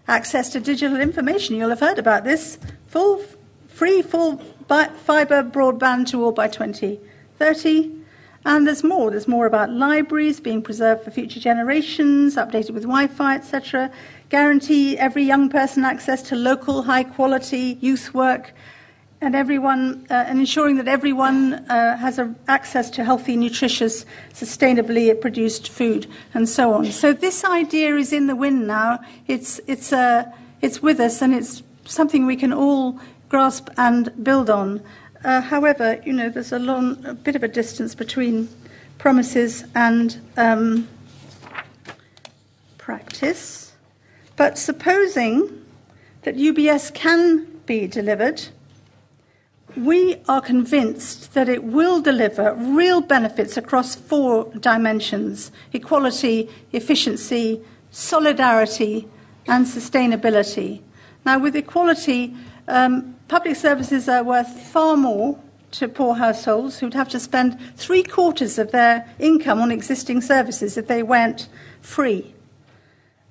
Access to digital information, you'll have heard about this. Full, free, full fibre broadband to all by 2030 and there's more. There's more about libraries being preserved for future generations, updated with Wi Fi, etc. Guarantee every young person access to local, high quality youth work, and, everyone, uh, and ensuring that everyone uh, has a, access to healthy, nutritious, sustainably produced food, and so on. So, this idea is in the wind now. It's, it's, uh, it's with us, and it's something we can all grasp and build on. Uh, however, you know, there's a long, a bit of a distance between promises and um, practice. But supposing that UBS can be delivered, we are convinced that it will deliver real benefits across four dimensions equality, efficiency, solidarity, and sustainability. Now, with equality, um, public services are worth far more to poor households who'd have to spend three quarters of their income on existing services if they went free.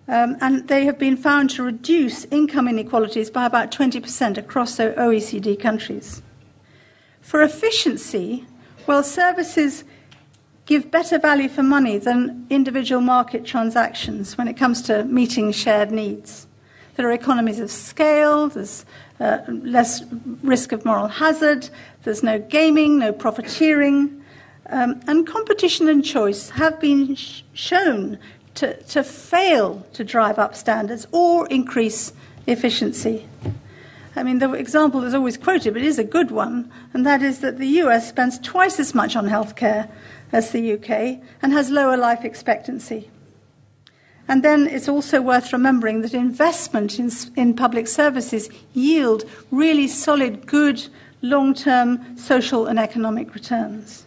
Um, and they have been found to reduce income inequalities by about 20% across the OECD countries. For efficiency, well, services give better value for money than individual market transactions when it comes to meeting shared needs. There are economies of scale, there's uh, less risk of moral hazard, there's no gaming, no profiteering, um, and competition and choice have been sh- shown to, to fail to drive up standards or increase efficiency. I mean, the example is always quoted, but it is a good one, and that is that the US spends twice as much on healthcare as the UK and has lower life expectancy. And then it's also worth remembering that investment in, in public services yield really solid, good, long-term social and economic returns.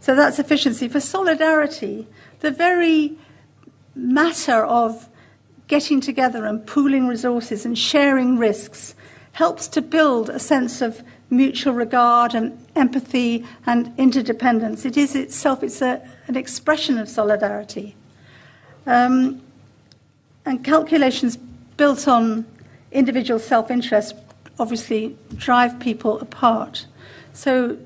So that's efficiency. For solidarity, the very matter of getting together and pooling resources and sharing risks helps to build a sense of mutual regard and empathy and interdependence. It is itself, it's a, an expression of solidarity. Um, and calculations built on individual self interest obviously drive people apart. So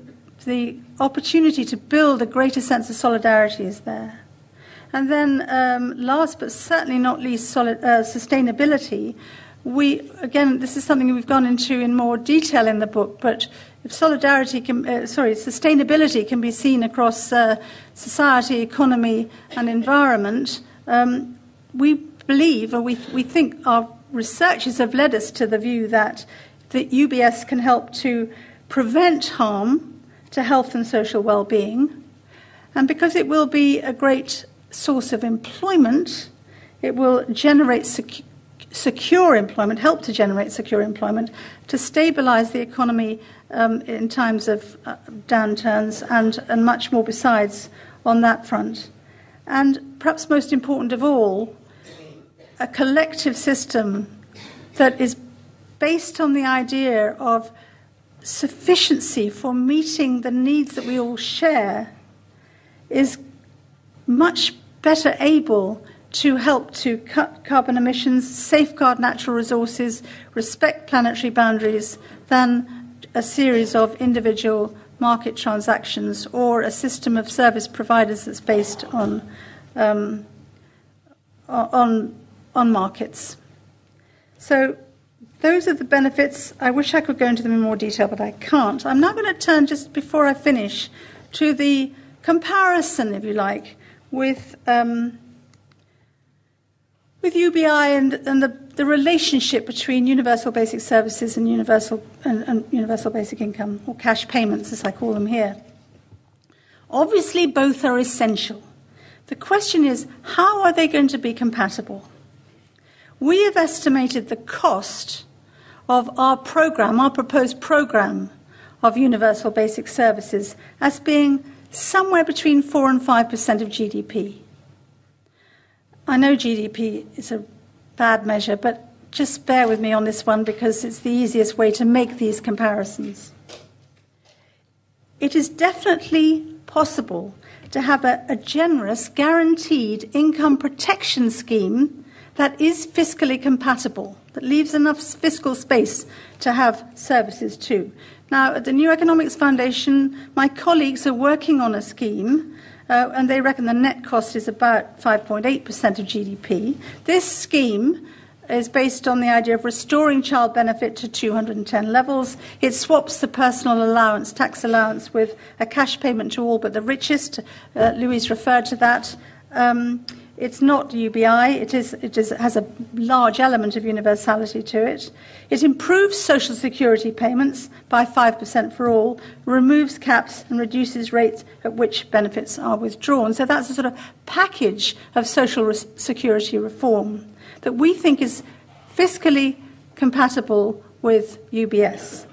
the opportunity to build a greater sense of solidarity is there. And then, um, last but certainly not least, solid, uh, sustainability. We again, this is something we've gone into in more detail in the book. But if solidarity can, uh, sorry, sustainability can be seen across uh, society, economy, and environment, um, we believe, or we we think, our researchers have led us to the view that that UBS can help to prevent harm to health and social well-being, and because it will be a great source of employment. It will generate sec- secure employment, help to generate secure employment, to stabilize the economy um, in times of uh, downturns, and, and much more besides on that front. And perhaps most important of all, a collective system that is based on the idea of sufficiency for meeting the needs that we all share is much better able to help to cut carbon emissions, safeguard natural resources, respect planetary boundaries than a series of individual market transactions or a system of service providers that's based on, um, on, on markets. So, those are the benefits. I wish I could go into them in more detail, but I can't. I'm now going to turn, just before I finish, to the comparison, if you like, with um, with UBI and, and the, the relationship between universal basic services and universal and, and universal basic income, or cash payments, as I call them here. Obviously, both are essential. The question is, how are they going to be compatible? We have estimated the cost of our program, our proposed program of universal basic services, as being somewhere between 4 and 5% of GDP. I know GDP is a bad measure, but just bear with me on this one because it's the easiest way to make these comparisons. It is definitely possible to have a, a generous, guaranteed income protection scheme that is fiscally compatible, that leaves enough fiscal space to have services too. Now, at the New Economics Foundation, my colleagues are working on a scheme, uh, and they reckon the net cost is about 5.8% of GDP. This scheme is based on the idea of restoring child benefit to 210 levels. It swaps the personal allowance, tax allowance, with a cash payment to all but the richest. Uh, Louise referred to that. Um, it's not UBI. It, is, it, is, has a large element of universality to it. It improves social security payments by 5% for all, removes caps, and reduces rates at which benefits are withdrawn. So that's a sort of package of social security reform that we think is fiscally compatible with UBS.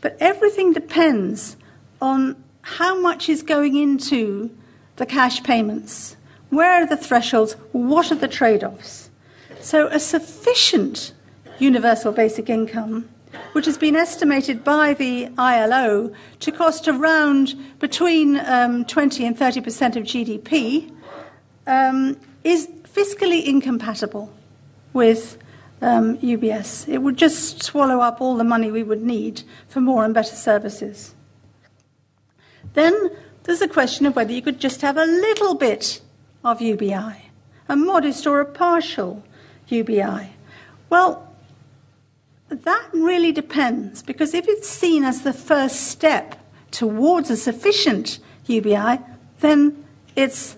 But everything depends on how much is going into the cash payments where are the thresholds? What are the trade offs? So, a sufficient universal basic income, which has been estimated by the ILO to cost around between um, 20 and 30% of GDP, um, is fiscally incompatible with um, UBS. It would just swallow up all the money we would need for more and better services. Then there's a question of whether you could just have a little bit of UBI, a modest or a partial UBI? Well, that really depends because if it's seen as the first step towards a sufficient UBI, then it's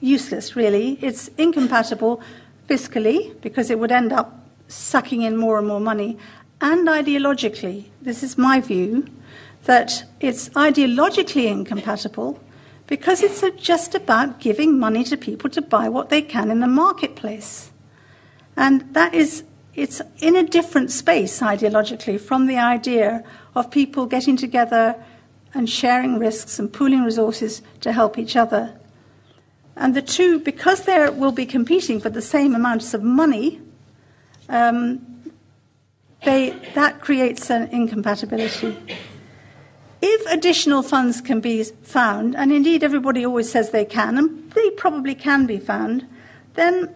useless, really. It's incompatible fiscally because it would end up sucking in more and more money, and ideologically. This is my view that it's ideologically incompatible because it's just about giving money to people to buy what they can in the marketplace. And that is, it's in a different space ideologically from the idea of people getting together and sharing risks and pooling resources to help each other. And the two, because they will be competing for the same amounts of money, um, they, that creates an incompatibility. If additional funds can be found, and indeed everybody always says they can, and they probably can be found, then,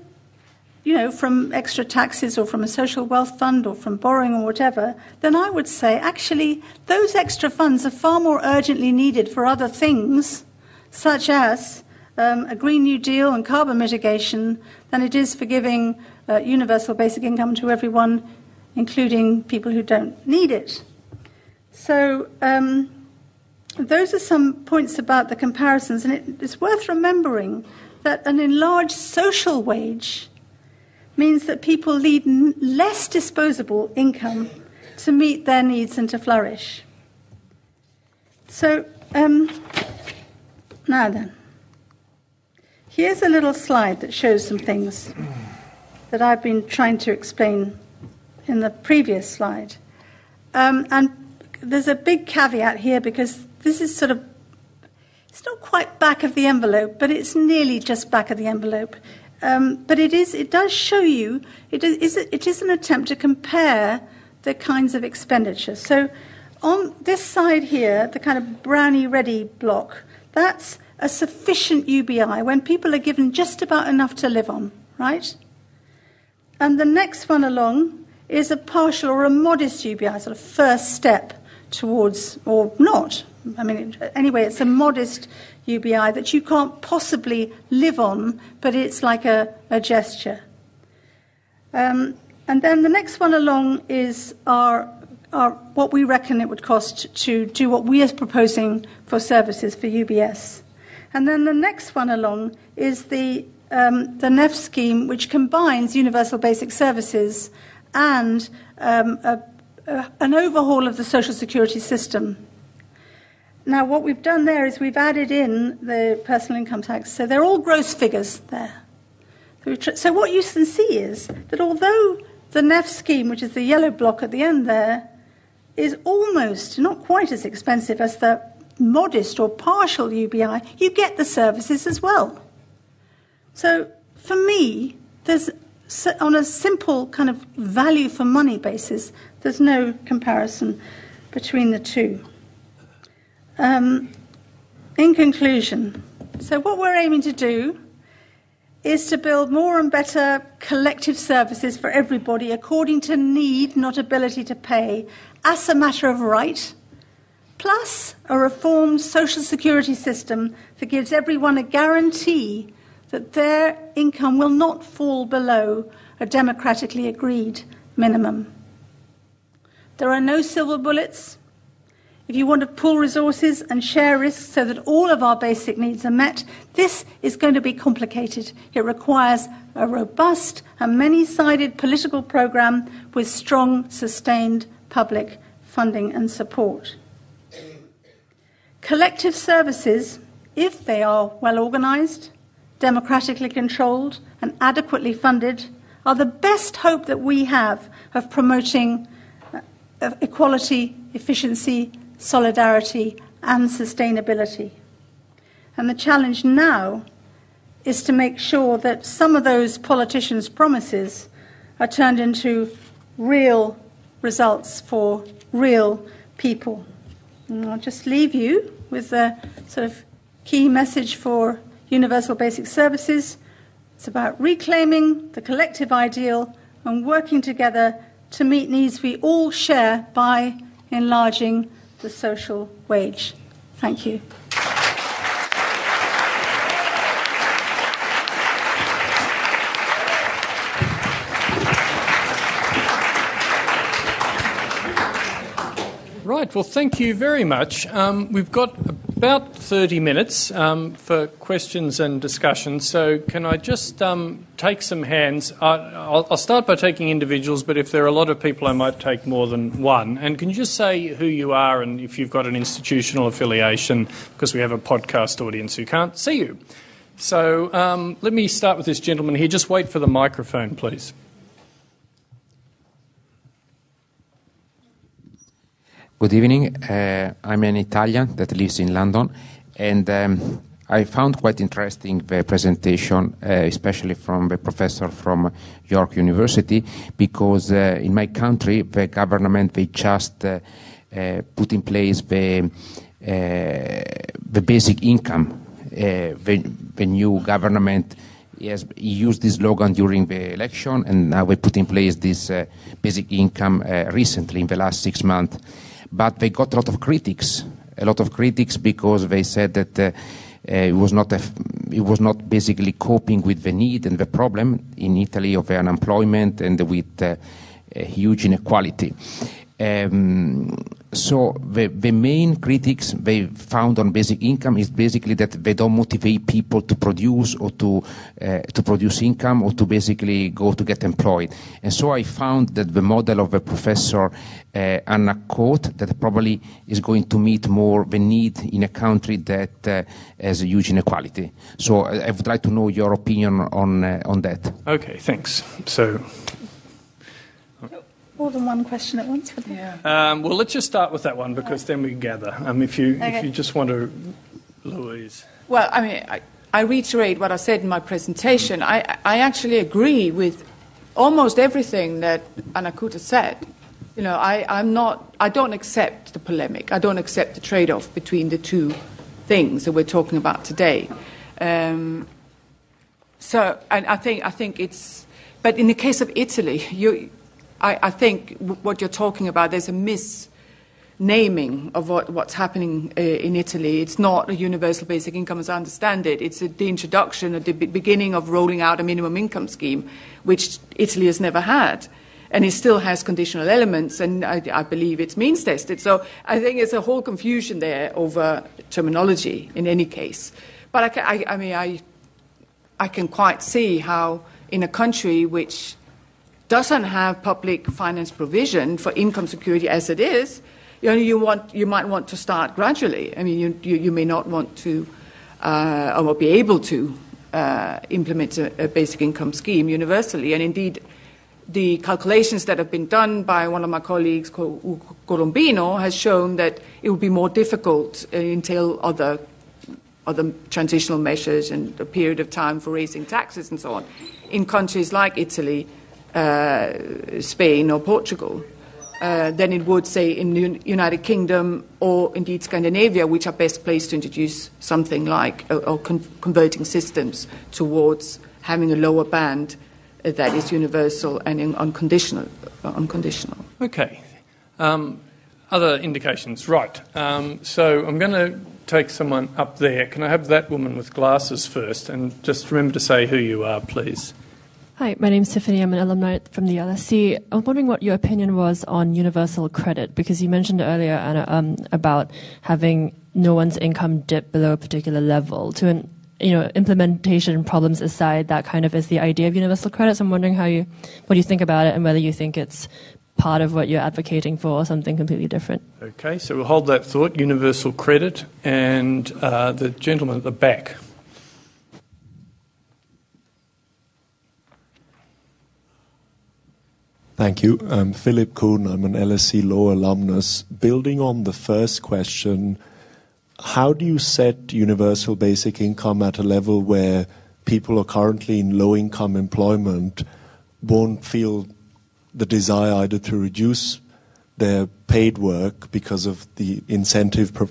you know, from extra taxes or from a social wealth fund or from borrowing or whatever, then I would say actually those extra funds are far more urgently needed for other things, such as um, a Green New Deal and carbon mitigation, than it is for giving uh, universal basic income to everyone, including people who don't need it. So, um, those are some points about the comparisons, and it, it's worth remembering that an enlarged social wage means that people need less disposable income to meet their needs and to flourish. So, um, now then, here's a little slide that shows some things that I've been trying to explain in the previous slide. Um, and there's a big caveat here because this is sort of, it's not quite back of the envelope, but it's nearly just back of the envelope. Um, but it is, it does show you, it is, it is an attempt to compare the kinds of expenditure. So on this side here, the kind of brownie ready block, that's a sufficient UBI when people are given just about enough to live on, right? And the next one along is a partial or a modest UBI, sort of first step towards, or not. I mean, anyway, it's a modest UBI that you can't possibly live on, but it's like a, a gesture. Um, and then the next one along is our, our, what we reckon it would cost to do what we are proposing for services for UBS. And then the next one along is the, um, the NEF scheme, which combines universal basic services and um, a uh, an overhaul of the social security system. Now, what we've done there is we've added in the personal income tax. So they're all gross figures there. So, what you can see is that although the NEF scheme, which is the yellow block at the end there, is almost not quite as expensive as the modest or partial UBI, you get the services as well. So, for me, there's on a simple kind of value for money basis, there's no comparison between the two. Um, in conclusion, so what we're aiming to do is to build more and better collective services for everybody according to need, not ability to pay, as a matter of right, plus a reformed social security system that gives everyone a guarantee that their income will not fall below a democratically agreed minimum. There are no silver bullets. If you want to pool resources and share risks so that all of our basic needs are met, this is going to be complicated. It requires a robust and many sided political programme with strong, sustained public funding and support. Collective services, if they are well organised, democratically controlled, and adequately funded, are the best hope that we have of promoting uh, equality, efficiency, solidarity, and sustainability. And the challenge now is to make sure that some of those politicians' promises are turned into real results for real people. And I'll just leave you with the sort of key message for universal basic services. It's about reclaiming the collective ideal and working together to meet needs we all share by enlarging the social wage. Thank you. Right, well, thank you very much. Um, we've got about 30 minutes um, for questions and discussion. So, can I just um, take some hands? I'll, I'll, start by taking individuals, but if there are a lot of people, I might take more than one. And can you just say who you are and if you've got an institutional affiliation, because we have a podcast audience who can't see you. So, um, let me start with this gentleman here. Just wait for the microphone, please. Good evening. Uh, I'm an Italian that lives in London, and um, I found quite interesting the presentation, uh, especially from the professor from York University, because uh, in my country the government they just uh, uh, put in place the, the basic income. the, the new government he used this slogan during the election, and now we put in place this uh, basic income uh, recently in the last six months. But they got a lot of critics, a lot of critics because they said that uh, it was not it was not basically coping with the need and the problem in Italy of unemployment and with uh, huge inequality. Um, so the, the main critics they found on basic income is basically that they don't motivate people to produce or to uh, to produce income or to basically go to get employed. And so I found that the model of the professor uh, Anna Coote that probably is going to meet more the need in a country that uh, has a huge inequality. So I, I, would like to know your opinion on uh, on that. Okay, thanks. So more than one question at once? Yeah. Um, well, let's just start with that one because then we can gather. Um, if you okay. if you just want to, Louise. Well, I mean, I, I reiterate what I said in my presentation. I I actually agree with almost everything that Anna Coote said. You know, I, I'm not. I don't accept the polemic. I don't accept the trade-off between the two things that we're talking about today. Um, so, and I think I think it's. But in the case of Italy, you I, I think what you're talking about, there's a misnaming of what, what's happening uh, in Italy. It's not a universal basic income as I understand it. It's a, the introduction the beginning of rolling out a minimum income scheme, which Italy has never had. And it still has conditional elements, and I, I believe it's means tested. So I think there's a whole confusion there over terminology in any case. But I, I, I mean, I, I can quite see how in a country which doesn't have public finance provision for income security as it is, you, know, you, want, you might want to start gradually. I mean, you, you, you may not want to uh, or be able to uh, implement a, a, basic income scheme universally. And indeed, the calculations that have been done by one of my colleagues, Colombino, has shown that it will be more difficult uh, until other other transitional measures and a period of time for raising taxes and so on in countries like Italy uh, Spain or Portugal uh, than it would, say, in the United Kingdom or indeed Scandinavia, which are best placed to introduce something like uh, or con- converting systems towards having a lower band that is universal and unconditional. Uh, unconditional. Okay. Um, other indications, right? Um, so I'm going to take someone up there. Can I have that woman with glasses first? And just remember to say who you are, please. Hi, my name is Tiffany. I'm an alumni from the LSE. I was wondering what your opinion was on universal credit because you mentioned earlier, Anna, um, about having no one's income dip below a particular level. To an, you know, implementation problems aside, that kind of is the idea of universal credit. So I'm wondering how you, what you think about it, and whether you think it's part of what you're advocating for or something completely different. Okay, so we'll hold that thought. Universal credit, and uh, the gentleman at the back. Thank you. I'm Philip Kuhn. I'm an LSE Law alumnus. Building on the first question, how do you set universal basic income at a level where people are currently in low income employment won't feel the desire either to reduce their paid work because of the incentive pro-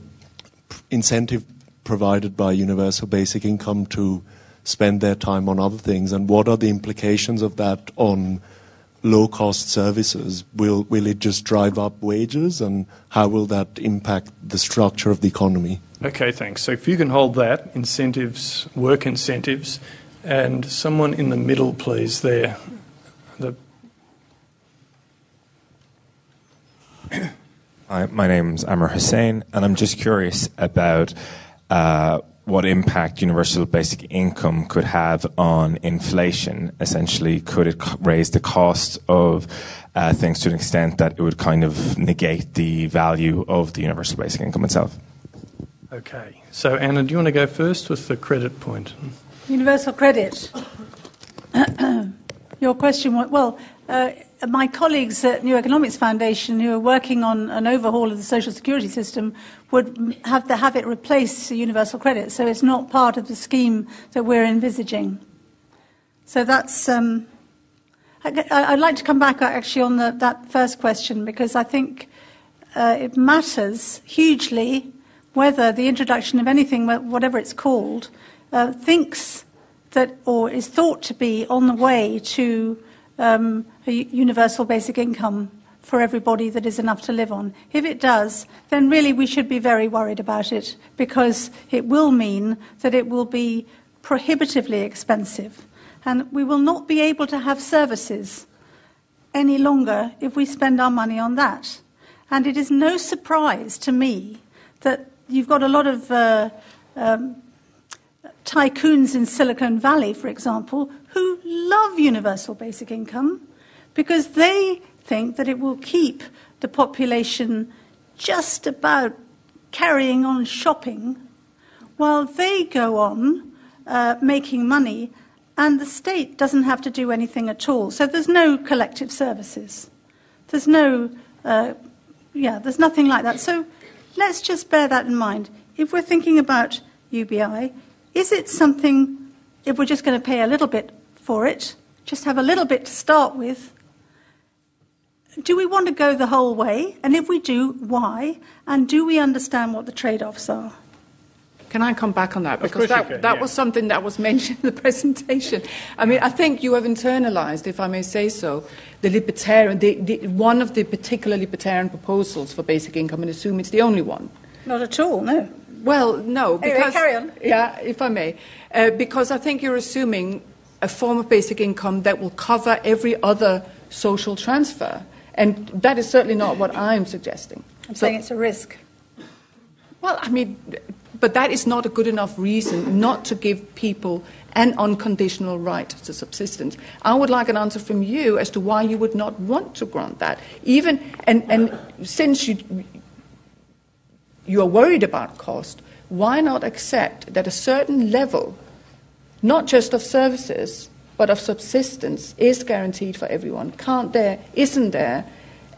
incentive provided by universal basic income to spend their time on other things and what are the implications of that on low cost services, will, will it just drive up wages and how will that impact the structure of the economy? Okay, thanks. So if you can hold that, incentives, work incentives, and someone in the middle, please, there. The Hi, my name's Amr Hussein, and I'm just curious about uh, what impact universal basic income could have on inflation. Essentially, could it raise the cost of uh, things to an extent that it would kind of negate the value of the universal basic income itself? Okay. So, Anna, do you want to go first with the credit point? Universal credit. Your question was well, uh, my colleagues at New Economics Foundation, who are working on an overhaul of the social security system, would have to have it replace universal credit. So it's not part of the scheme that we're envisaging. So that's. Um, I, would like to come back actually on the, that first question because I think uh, it matters hugely whether the introduction of anything, whatever it's called, uh, thinks that or is thought to be on the way to um, a universal basic income for everybody that is enough to live on. If it does, then really we should be very worried about it because it will mean that it will be prohibitively expensive. And we will not be able to have services any longer if we spend our money on that. And it is no surprise to me that you've got a lot of uh, um, tycoons in Silicon Valley, for example, who love universal basic income because they think that it will keep the population just about carrying on shopping while they go on uh, making money and the state doesn't have to do anything at all. So there's no collective services. There's no, uh, yeah, there's nothing like that. So let's just bear that in mind. If we're thinking about UBI, is it something, if we're just going to pay a little bit for it, just have a little bit to start with, do we want to go the whole way? And if we do, why? And do we understand what the trade offs are? Can I come back on that? Because that, can, that yeah. was something that was mentioned in the presentation. I mean, I think you have internalized, if I may say so, the libertarian, the, the, one of the particular libertarian proposals for basic income and assume it's the only one. Not at all, no. Well, no. Because, anyway, carry on. Yeah, if I may. Uh, because I think you're assuming a form of basic income that will cover every other social transfer. And that is certainly not what I'm suggesting. I'm so, saying it's a risk. Well, I mean, but that is not a good enough reason not to give people an unconditional right to subsistence. I would like an answer from you as to why you would not want to grant that. Even and, and since you you are worried about cost, why not accept that a certain level, not just of services, but of subsistence, is guaranteed for everyone? Can't there, isn't there,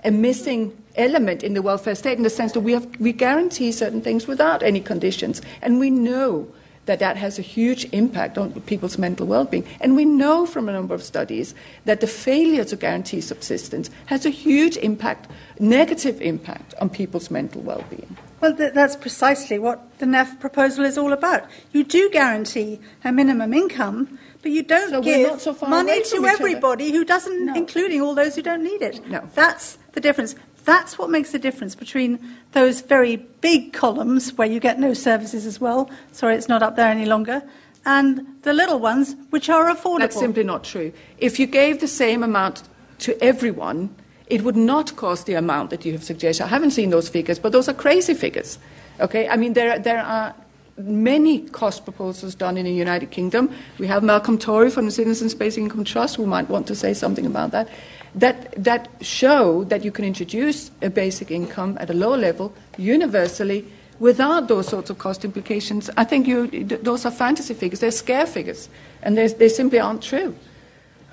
a missing element in the welfare state in the sense that we, have, we guarantee certain things without any conditions. And we know that that has a huge impact on people's mental well-being. And we know from a number of studies that the failure to guarantee subsistence has a huge impact, negative impact on people's mental well-being. Well, th- that's precisely what the NEF proposal is all about. You do guarantee a minimum income, but you don't so give so money to everybody who doesn't, no. including all those who don't need it. No. That's the difference. That's what makes the difference between those very big columns where you get no services as well. Sorry, it's not up there any longer. And the little ones, which are affordable. That's simply not true. If you gave the same amount to everyone, it would not cost the amount that you have suggested. I haven't seen those figures, but those are crazy figures. Okay? I mean, there, there are many cost proposals done in the United Kingdom. We have Malcolm Torry from the Citizens Basic Income Trust who might want to say something about that that, that show that you can introduce a basic income at a low level universally without those sorts of cost implications. I think you, those are fantasy figures, they're scare figures, and they simply aren't true.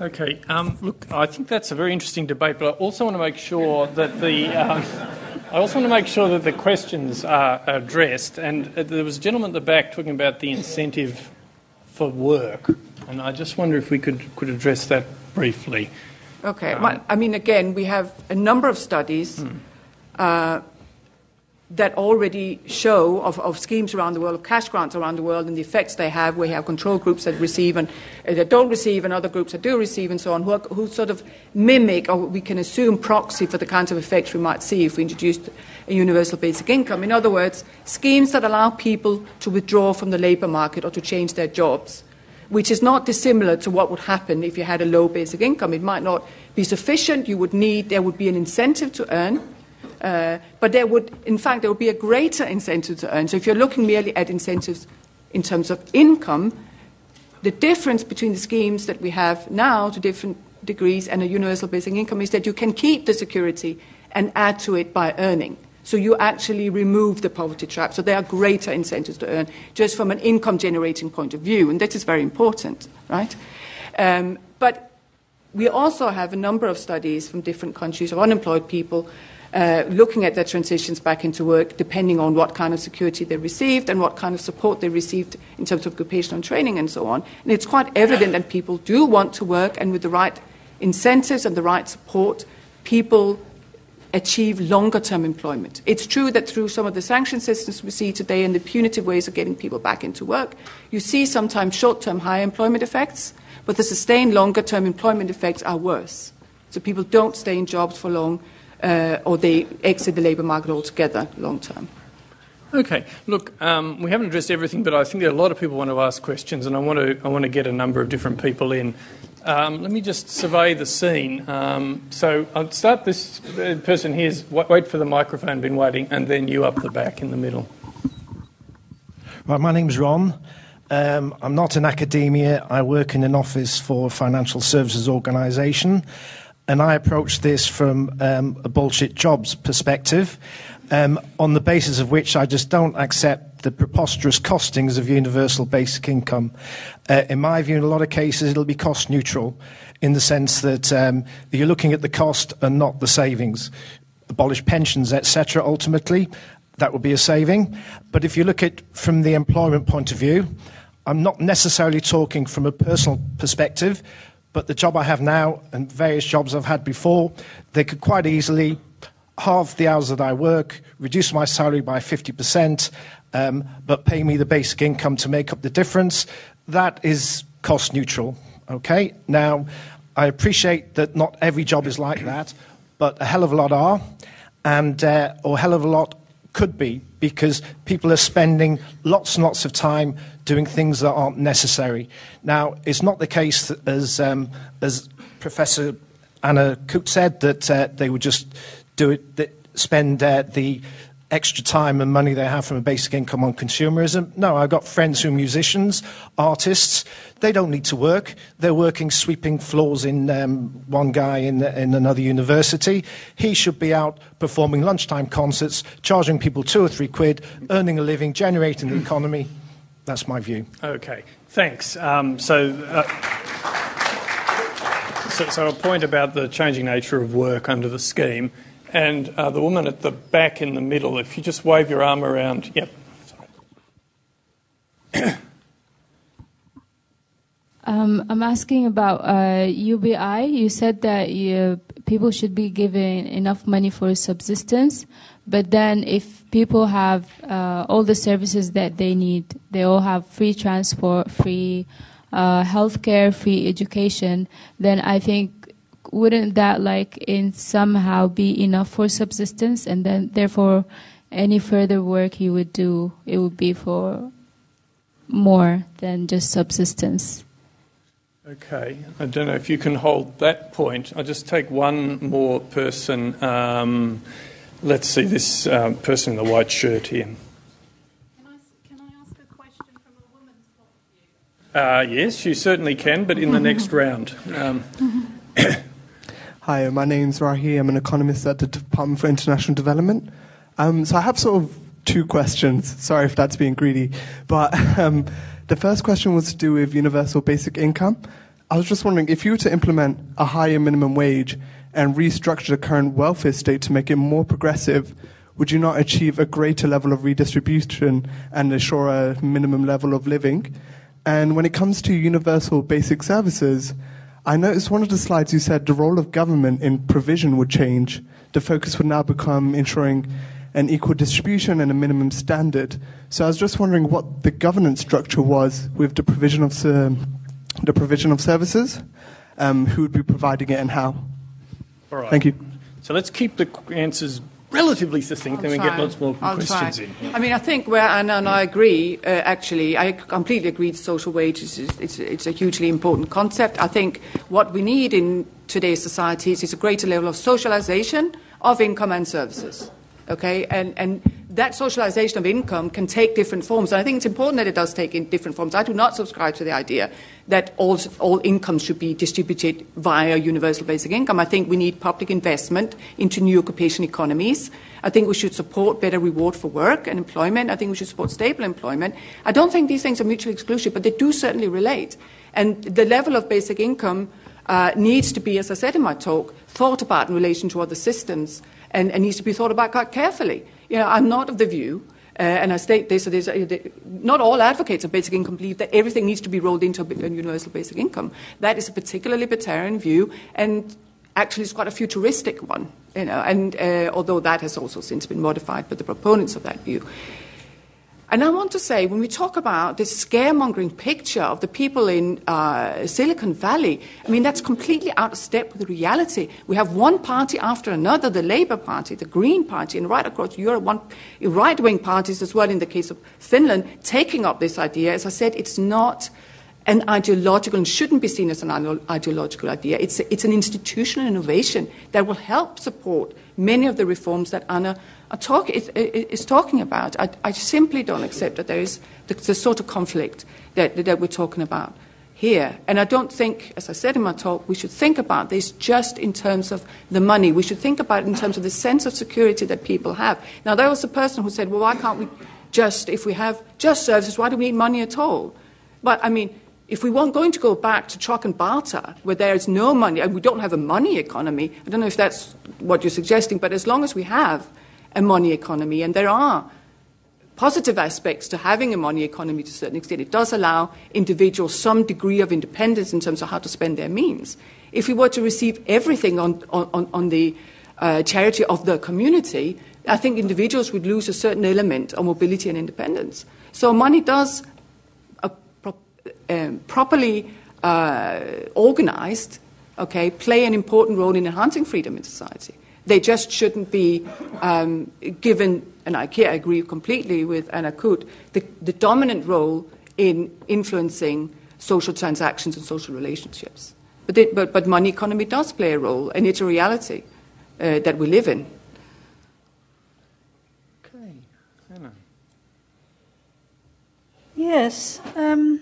Okay, um, look, I think that's a very interesting debate, but I also want to make sure that the. Um, I also want to make sure that the questions are addressed. And uh, there was a gentleman at the back talking about the incentive for work, and I just wonder if we could, could address that briefly. Okay. Um, well, I mean, again, we have a number of studies hmm. uh, that already show of, of, schemes around the world, of cash grants around the world, and the effects they have. We have control groups that receive and uh, that don't receive, and other groups that do receive, and so on, who, are, who, sort of mimic, or we can assume, proxy for the kinds of effects we might see if we introduced a universal basic income. In other words, schemes that allow people to withdraw from the labour market or to change their jobs which is not dissimilar to what would happen if you had a low basic income. It might not be sufficient. You would need, there would be an incentive to earn. Uh, but there would, in fact, there would be a greater incentive to earn. So if you're looking merely at incentives in terms of income, the difference between the schemes that we have now to different degrees and a universal basic income is that you can keep the security and add to it by earning. So you actually remove the poverty trap. So there are greater incentives to earn just from an income generating point of view, and that is very important, right? Um, but we also have a number of studies from different countries of unemployed people uh, looking at their transitions back into work depending on what kind of security they received and what kind of support they received in terms of occupational training and so on. And it's quite evident that people do want to work, and with the right incentives and the right support, people achieve longer term employment. It's true that through some of the sanction systems we see today and the punitive ways of getting people back into work, you see sometimes short term high employment effects, but the sustained longer term employment effects are worse. So people don't stay in jobs for long uh, or they exit the labour market altogether long term. Okay, look, um, we haven't addressed everything, but I think that a lot of people want to ask questions, and I want to I want to get a number of different people in. Um, let me just survey the scene. Um, so I'll start this person here's wait for the microphone, been waiting, and then you up the back in the middle. Right, my name's Ron. Um, I'm not in academia. I work in an office for a financial services organisation, and I approach this from um, a bullshit jobs perspective, um, on the basis of which I just don't accept the preposterous costings of universal basic income. Uh, in my view, in a lot of cases, it'll be cost neutral in the sense that um, you're looking at the cost and not the savings. Abolish pensions, etc. Ultimately, that would be a saving. But if you look at from the employment point of view, I'm not necessarily talking from a personal perspective, but the job I have now and various jobs I've had before, they could quite easily halve the hours that I work, reduce my salary by 50%, um, but pay me the basic income to make up the difference. That is cost neutral. Okay? Now, I appreciate that not every job is like that, but a hell of a lot are, and uh, or a hell of a lot could be because people are spending lots and lots of time doing things that aren't necessary. Now, it's not the case as um, as Professor Anna Coote said that uh, they would just do it, spend uh, the extra time and money they have from a basic income on consumerism. No, I've got friends who are musicians, artists. They don't need to work. They're working sweeping floors in um, one guy in, in another university. He should be out performing lunchtime concerts, charging people two or three quid, earning a living, generating the economy. That's my view. Okay, thanks. Um, so. Uh, so, so, a point about the changing nature of work under the scheme. And uh, the woman at the back in the middle, if you just wave your arm around. Yep. um, I'm asking about uh, UBI. You said that you, people should be given enough money for subsistence, but then if people have uh, all the services that they need, they all have free transport, free uh, healthcare, free education, then I think wouldn't that like in somehow be enough for subsistence? And then therefore any further work you would do it would be for more than just subsistence. Okay. I don't know if you can hold that point. I'll just take one more person. Um, let's see this uh, person in the white shirt here. Can I s can I ask a question from a woman's point of view? Uh, yes, you certainly can, but in the next round. Um, Hi, my name's Rahi. I'm an economist at the Department for International Development. Um, so I have sort of two questions. Sorry if that's being greedy. But um, the first question was to do with universal basic income. I was just wondering if you were to implement a higher minimum wage and restructure the current welfare state to make it more progressive, would you not achieve a greater level of redistribution and assure a minimum level of living? And when it comes to universal basic services, I noticed one of the slides you said the role of government in provision would change. The focus would now become ensuring an equal distribution and a minimum standard. So I was just wondering what the governance structure was with the provision of the provision of services, um, who would be providing it, and how. All right. Thank you. So let's keep the answers relatively succinct, then we get lots more I'll questions try. in. I mean, I think where Anna and I agree, uh, actually, I completely agree that social wages is it's, it's, a hugely important concept. I think what we need in today's societies is a greater level of socialization of income and services. Okay, and, and that socialization of income can take different forms. And I think it's important that it does take in different forms. I do not subscribe to the idea that all, all income should be distributed via universal basic income. I think we need public investment into new occupation economies. I think we should support better reward for work and employment. I think we should support stable employment. I don't think these things are mutually exclusive, but they do certainly relate. And the level of basic income uh, needs to be, as I said in my talk, thought about in relation to other systems and, and needs to be thought about quite carefully. You know, I'm not of the view, uh, and I state this, that uh, not all advocates of basic income believe that everything needs to be rolled into a universal basic income. That is a particularly libertarian view, and actually it's quite a futuristic one. You know, and uh, although that has also since been modified by the proponents of that view. And I want to say, when we talk about this scaremongering picture of the people in uh, Silicon Valley, I mean, that's completely out of step with reality. We have one party after another the Labour Party, the Green Party, and right across Europe, one right wing parties as well, in the case of Finland, taking up this idea. As I said, it's not an ideological and shouldn't be seen as an ideological idea. It's, a, it's an institutional innovation that will help support many of the reforms that Anna talk, is, is, talking about. I, I, simply don't accept that there is the, the sort of conflict that, that we're talking about here. And I don't think, as I said in my talk, we should think about this just in terms of the money. We should think about it in terms of the sense of security that people have. Now, there was a person who said, well, why can't we just, if we have just services, why do we need money at all? But, I mean, if we weren't going to go back to truck and barter, where there is no money, and we don't have a money economy, I don't know if that's what you're suggesting, but as long as we have a money economy. And there are positive aspects to having a money economy to a certain extent. It does allow individuals some degree of independence in terms of how to spend their means. If we were to receive everything on, on, on the uh, charity of the community, I think individuals would lose a certain element of mobility and independence. So money does, uh, pro- um, properly uh, organized, okay, play an important role in enhancing freedom in society. They just shouldn't be um, given, and I, I, agree completely with Anna Coote, the, the dominant role in influencing social transactions and social relationships. But, it, but, but, money economy does play a role, and it's a reality uh, that we live in. Okay, Anna. Yes. Um,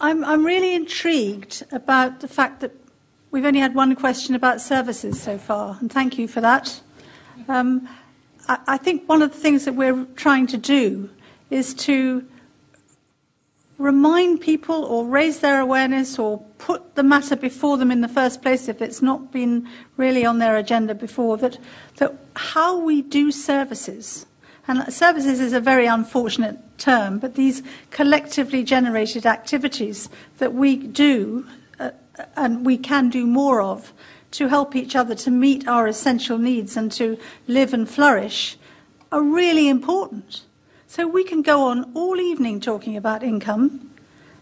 I'm, I'm really intrigued about the fact that We've only had one question about services so far, and thank you for that. Um, I, I think one of the things that we're trying to do is to remind people or raise their awareness or put the matter before them in the first place if it's not been really on their agenda before that, that how we do services and services is a very unfortunate term but these collectively generated activities that we do and we can do more of to help each other to meet our essential needs and to live and flourish are really important. So we can go on all evening talking about income,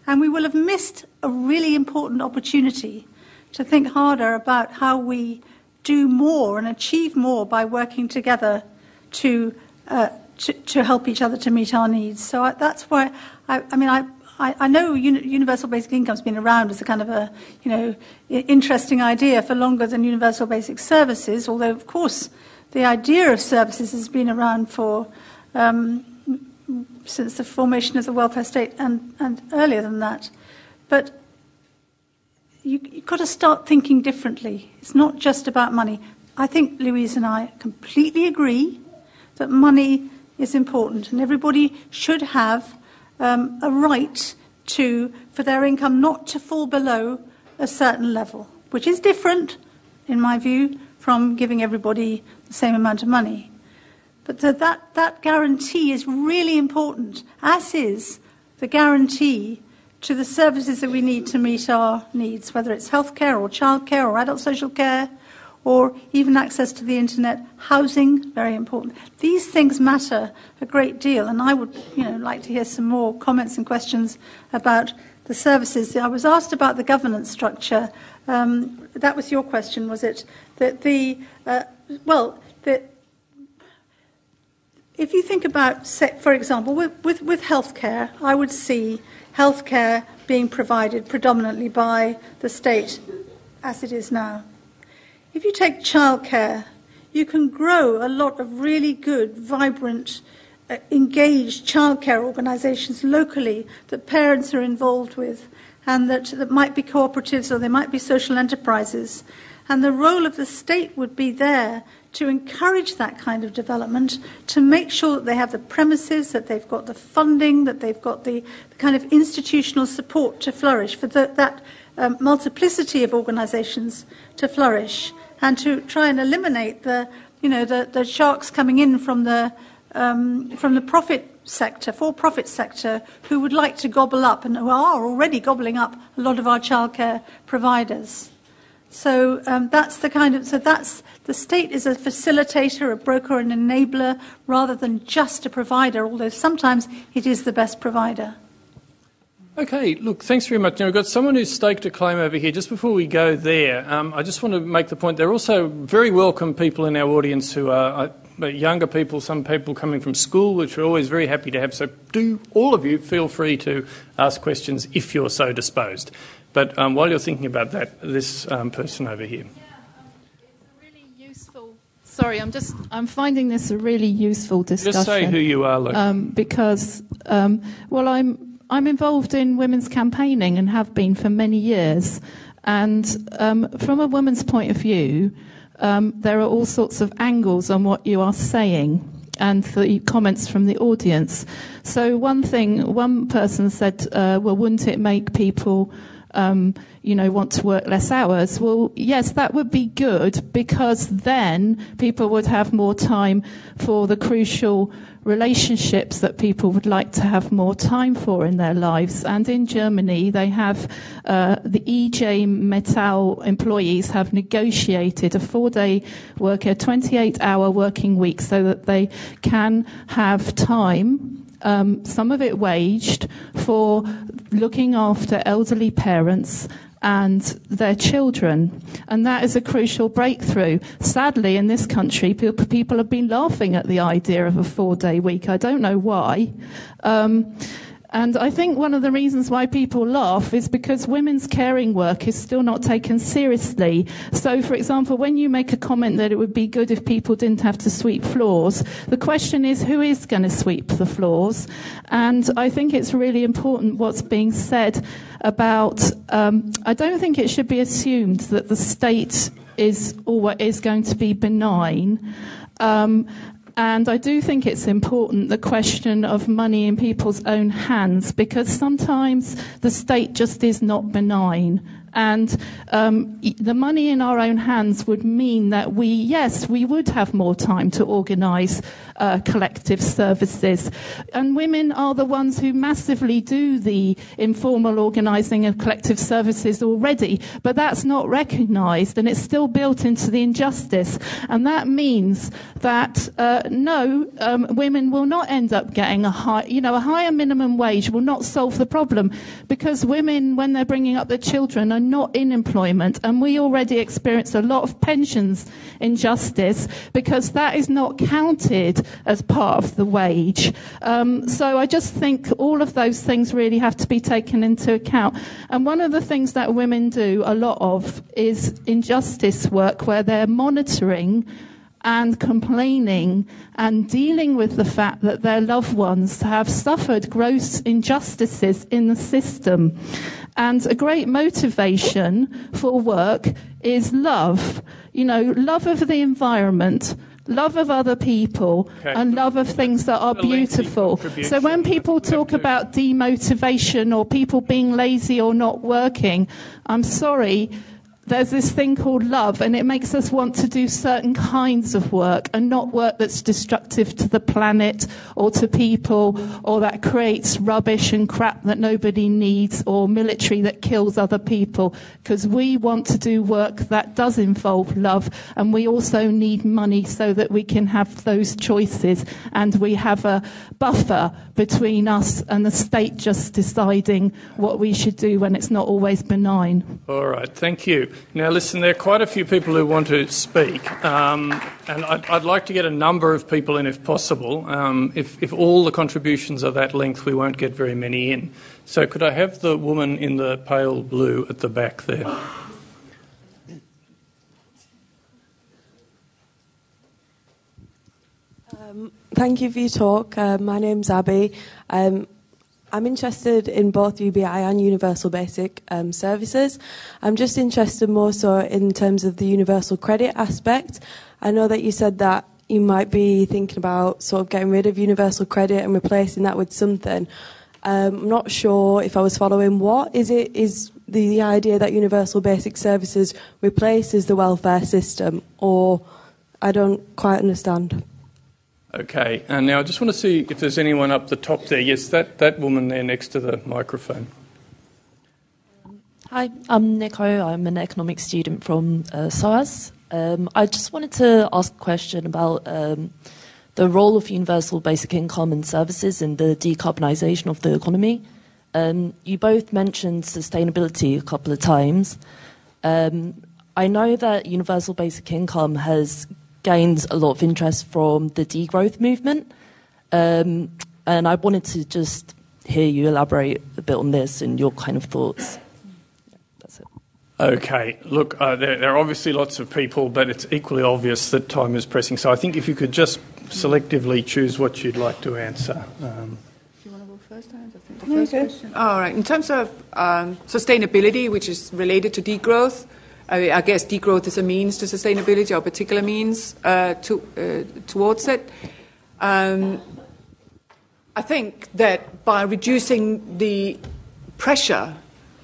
and we will have missed a really important opportunity to think harder about how we do more and achieve more by working together to, uh, to, to, help each other to meet our needs. So I, that's why, I, I mean, I, I, I know uni- universal basic income's been around as a kind of a, you know, interesting idea for longer than universal basic services, although, of course, the idea of services has been around for um, since the formation of the welfare state and, and earlier than that. But you, you've got to start thinking differently. It's not just about money. I think Louise and I completely agree that money is important, and everybody should have um, a right to, for their income not to fall below a certain level, which is different, in my view, from giving everybody the same amount of money. But that, that guarantee is really important, as is the guarantee to the services that we need to meet our needs, whether it's healthcare or childcare or adult social care or even access to the internet, housing, very important. These things matter a great deal, and I would you know, like to hear some more comments and questions about the services. I was asked about the governance structure. Um, that was your question, was it? That the, uh, well, the, if you think about, for example, with, with, with healthcare, I would see healthcare being provided predominantly by the state as it is now. If you take childcare, you can grow a lot of really good, vibrant, uh, engaged childcare organisations locally that parents are involved with and that, that might be cooperatives or they might be social enterprises. And the role of the state would be there to encourage that kind of development, to make sure that they have the premises, that they've got the funding, that they've got the, the kind of institutional support to flourish, for the, that um, multiplicity of organisations to flourish and to try and eliminate the, you know, the, the sharks coming in from the, um, from the profit sector, for-profit sector, who would like to gobble up and who are already gobbling up a lot of our childcare providers. So um, that's the kind of so that's the state is a facilitator, a broker, an enabler, rather than just a provider. Although sometimes it is the best provider. Okay, look, thanks very much. Now, we've got someone who's staked a claim over here. Just before we go there, um, I just want to make the point there are also very welcome people in our audience who are uh, younger people, some people coming from school, which we're always very happy to have. So, do all of you feel free to ask questions if you're so disposed. But um, while you're thinking about that, this um, person over here. Yeah, really useful. Sorry, I'm just I'm finding this a really useful discussion. Just say who you are, um, because um, well, I'm I'm involved in women's campaigning and have been for many years. And um, from a woman's point of view, um, there are all sorts of angles on what you are saying and the comments from the audience. So one thing, one person said, uh, well, wouldn't it make people um, you know, want to work less hours. Well, yes, that would be good because then people would have more time for the crucial relationships that people would like to have more time for in their lives. And in Germany, they have uh, the IG Metall employees have negotiated a four-day work, a 28-hour working week, so that they can have time um, some of it waged for looking after elderly parents and their children. And that is a crucial breakthrough. Sadly, in this country, people have been laughing at the idea of a four day week. I don't know why. Um, and I think one of the reasons why people laugh is because women's caring work is still not taken seriously. So, for example, when you make a comment that it would be good if people didn't have to sweep floors, the question is who is going to sweep the floors? And I think it's really important what's being said about, um, I don't think it should be assumed that the state is or is going to be benign. Um, and I do think it's important the question of money in people's own hands because sometimes the state just is not benign. And um, the money in our own hands would mean that we, yes, we would have more time to organise uh, collective services. And women are the ones who massively do the informal organising of collective services already, but that's not recognised and it's still built into the injustice. And that means that uh, no, um, women will not end up getting a high, you know, a higher minimum wage will not solve the problem because women, when they're bringing up their children, are not in employment. And we already experience a lot of pensions injustice because that is not counted as part of the wage. Um, so I just think all of those things really have to be taken into account. And one of the things that women do a lot of is injustice work where they're monitoring and complaining and dealing with the fact that their loved ones have suffered gross injustices in the system. And a great motivation for work is love. You know, love of the environment, love of other people, okay. and love of things that are beautiful. So when people talk about demotivation or people being lazy or not working, I'm sorry there's this thing called love, and it makes us want to do certain kinds of work and not work that's destructive to the planet or to people or that creates rubbish and crap that nobody needs or military that kills other people. Because we want to do work that does involve love, and we also need money so that we can have those choices and we have a buffer between us and the state just deciding what we should do when it's not always benign. All right, thank you. Now, listen, there are quite a few people who want to speak, um, and I'd, I'd, like to get a number of people in if possible. Um, if, if, all the contributions are that length, we won't get very many in. So, could I have the woman in the pale blue at the back there? Um, thank you for your talk. Uh, my name's Abby. Um, I'm interested in both UBI and universal basic um, services. I'm just interested more so in terms of the universal credit aspect. I know that you said that you might be thinking about sort of getting rid of universal credit and replacing that with something. Um, I'm not sure if I was following what is it is the, the idea that universal basic services replaces the welfare system, or I don't quite understand. Okay, and now I just want to see if there's anyone up the top there. Yes, that, that woman there next to the microphone. Hi, Hi, I'm Nico. I'm an economics student from uh, SOAS. Um, I just wanted to ask a question about um, the role of universal basic income and services in the decarbonisation of the economy. Um, you both mentioned sustainability a couple of times. Um, I know that universal basic income has gained a lot of interest from the degrowth movement, um, and I wanted to just hear you elaborate a bit on this and your kind of thoughts. Okay, look, uh, there, there, are obviously lots of people, but it's equally obvious that time is pressing. So I think if you could just selectively choose what you'd like to answer. Um, Do you want to go first? I think the first okay. question. All right. In terms of um, sustainability, which is related to degrowth, I, guess degrowth is a means to sustainability or a particular means uh, to, uh, towards it. Um, I think that by reducing the pressure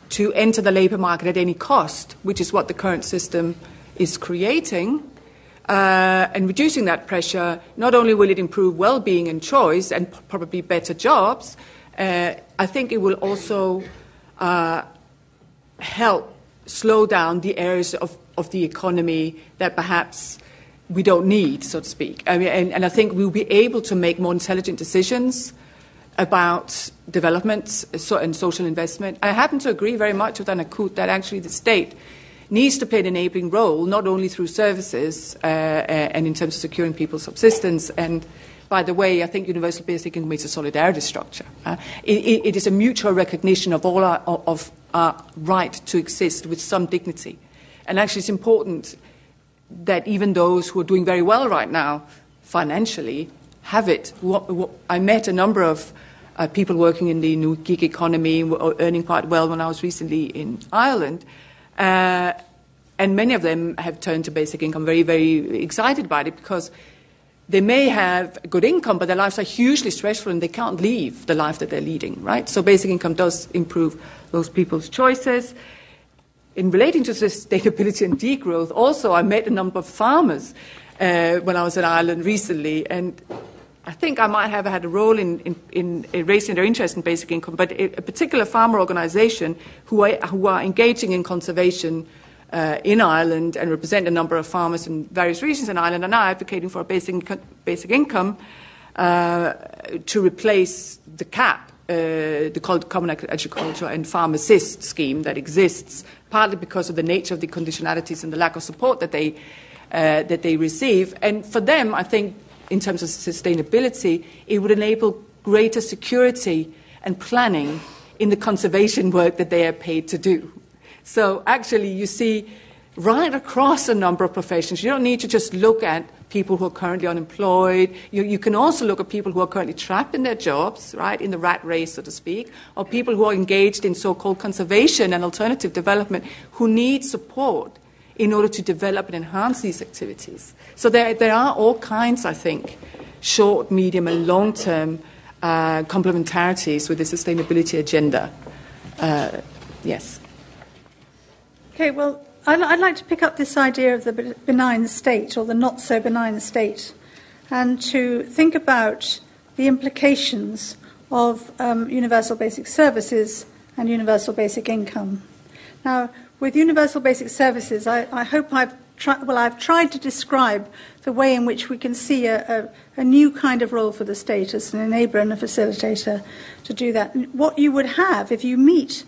to enter the labour market at any cost, which is what the current system is creating, uh, and reducing that pressure, not only will it improve well being and choice and p- probably better jobs, uh, I think it will also uh, help slow down the areas of, of the economy that perhaps we don't need, so to speak. I mean, and, and I think we'll be able to make more intelligent decisions about development and social investment. I happen to agree very much with Anna Coote that actually the state needs to play an enabling role, not only through services uh, uh, and in terms of securing people's subsistence. And by the way, I think universal basic income is a solidarity structure. Uh, it, it is a mutual recognition of all our, of our right to exist with some dignity. And actually, it's important that even those who are doing very well right now financially have it. I met a number of uh, people working in the new gig economy, earning quite well when I was recently in Ireland. Uh, and many of them have turned to basic income very, very excited about it because they may have good income, but their lives are hugely stressful and they can't leave the life that they're leading, right? So basic income does improve those people's choices. In relating to sustainability and degrowth, also I met a number of farmers uh, when I was in Ireland recently, and I think I might have had a role in, in, in raising their interest in basic income, but a, particular farmer organisation who are, who are engaging in conservation uh, in Ireland and represent a number of farmers in various regions in Ireland are now advocating for a basic, basic income uh, to replace the CAP, uh, the Common Agricultural and Farm Assist scheme that exists, partly because of the nature of the conditionalities and the lack of support that they, uh, that they receive. And for them, I think in terms of sustainability, it would enable greater security and planning in the conservation work that they are paid to do. So actually, you see right across a number of professions, you don't need to just look at people who are currently unemployed. You, you, can also look at people who are currently trapped in their jobs, right, in the rat race, so to speak, or people who are engaged in so called conservation and alternative development who need support in order to develop and enhance these activities. So there, there are all kinds, I think, short, medium, and long term uh, complementarities with the sustainability agenda. Uh, yes. Okay, well, I'd like to pick up this idea of the benign state or the not so benign state and to think about the implications of um, universal basic services and universal basic income. Now, with universal basic services, I, I hope I've tried, well, I've tried to describe the way in which we can see a, a, a, new kind of role for the state as an enabler and a facilitator to do that. What you would have if you meet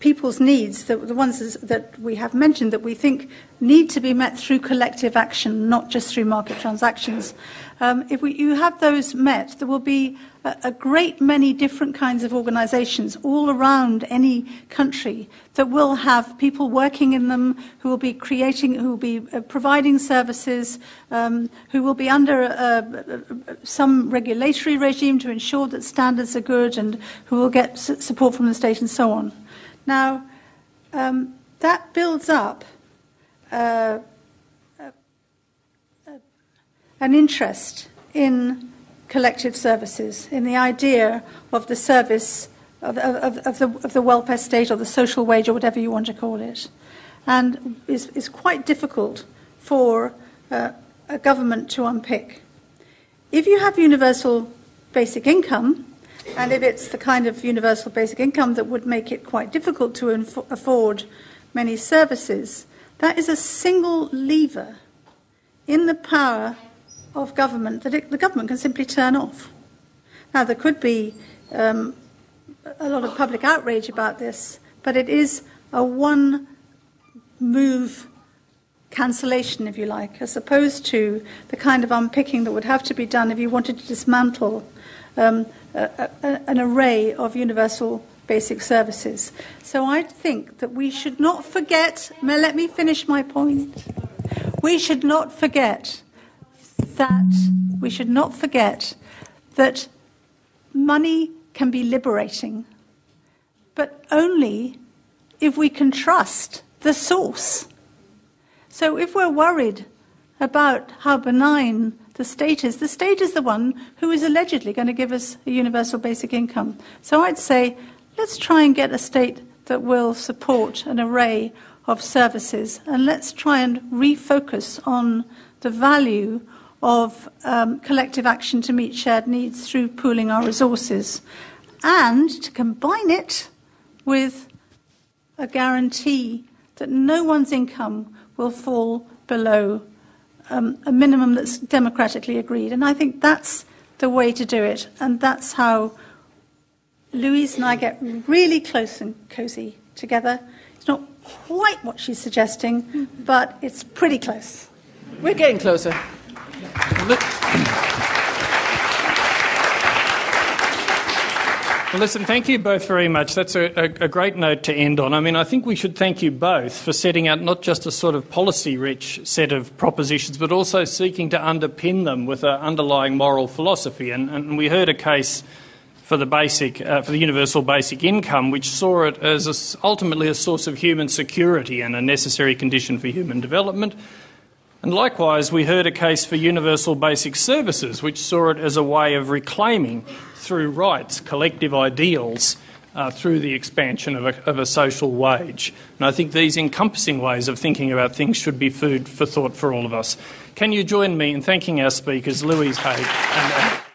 people's needs, the, the ones that we have mentioned that we think need to be met through collective action, not just through market transactions. Um, if we, you have those met, there will be a, a great many different kinds of organizations all around any country that will have people working in them who will be creating, who will be uh, providing services, um, who will be under uh, some regulatory regime to ensure that standards are good and who will get support from the state and so on. Now, um, that builds up uh, uh, an interest in collective services, in the idea of the service of, of, of, the, of the welfare state or the social wage or whatever you want to call it. And is, quite difficult for uh, a government to unpick. If you have universal basic income, and if it's the kind of universal basic income that would make it quite difficult to inf- afford many services, that is a single lever in the power of government that it, the government can simply turn off. Now, there could be um, a lot of public outrage about this, but it is a one move cancellation, if you like, as opposed to the kind of unpicking that would have to be done if you wanted to dismantle um, a, an array of universal basic services. So I think that we should not forget, let me finish my point. We should not forget that we should not forget that money can be liberating, but only if we can trust the source. So if we're worried about how benign the state is, the state is the one who is allegedly going to give us a universal basic income. So I'd say let's try and get a state that will support an array of services and let's try and refocus on the value of um, collective action to meet shared needs through pooling our resources and to combine it with a guarantee that no one's income will fall below um, a minimum that's democratically agreed. And I think that's the way to do it. And that's how Louise and I get really close and cozy together. It's not quite what she's suggesting, but it's pretty close. We're getting closer. Well, listen, thank you both very much. That's a, a, a, great note to end on. I mean, I think we should thank you both for setting out not just a sort of policy rich set of propositions, but also seeking to underpin them with an underlying moral philosophy. And, and we heard a case for the basic, uh, for the universal basic income, which saw it as a, ultimately a source of human security and a necessary condition for human development. And likewise, we heard a case for universal basic services, which saw it as a way of reclaiming through rights, collective ideals, uh, through the expansion of a, of a, social wage. And I think these encompassing ways of thinking about things should be food for thought for all of us. Can you join me in thanking our speakers, Louise Haagh and.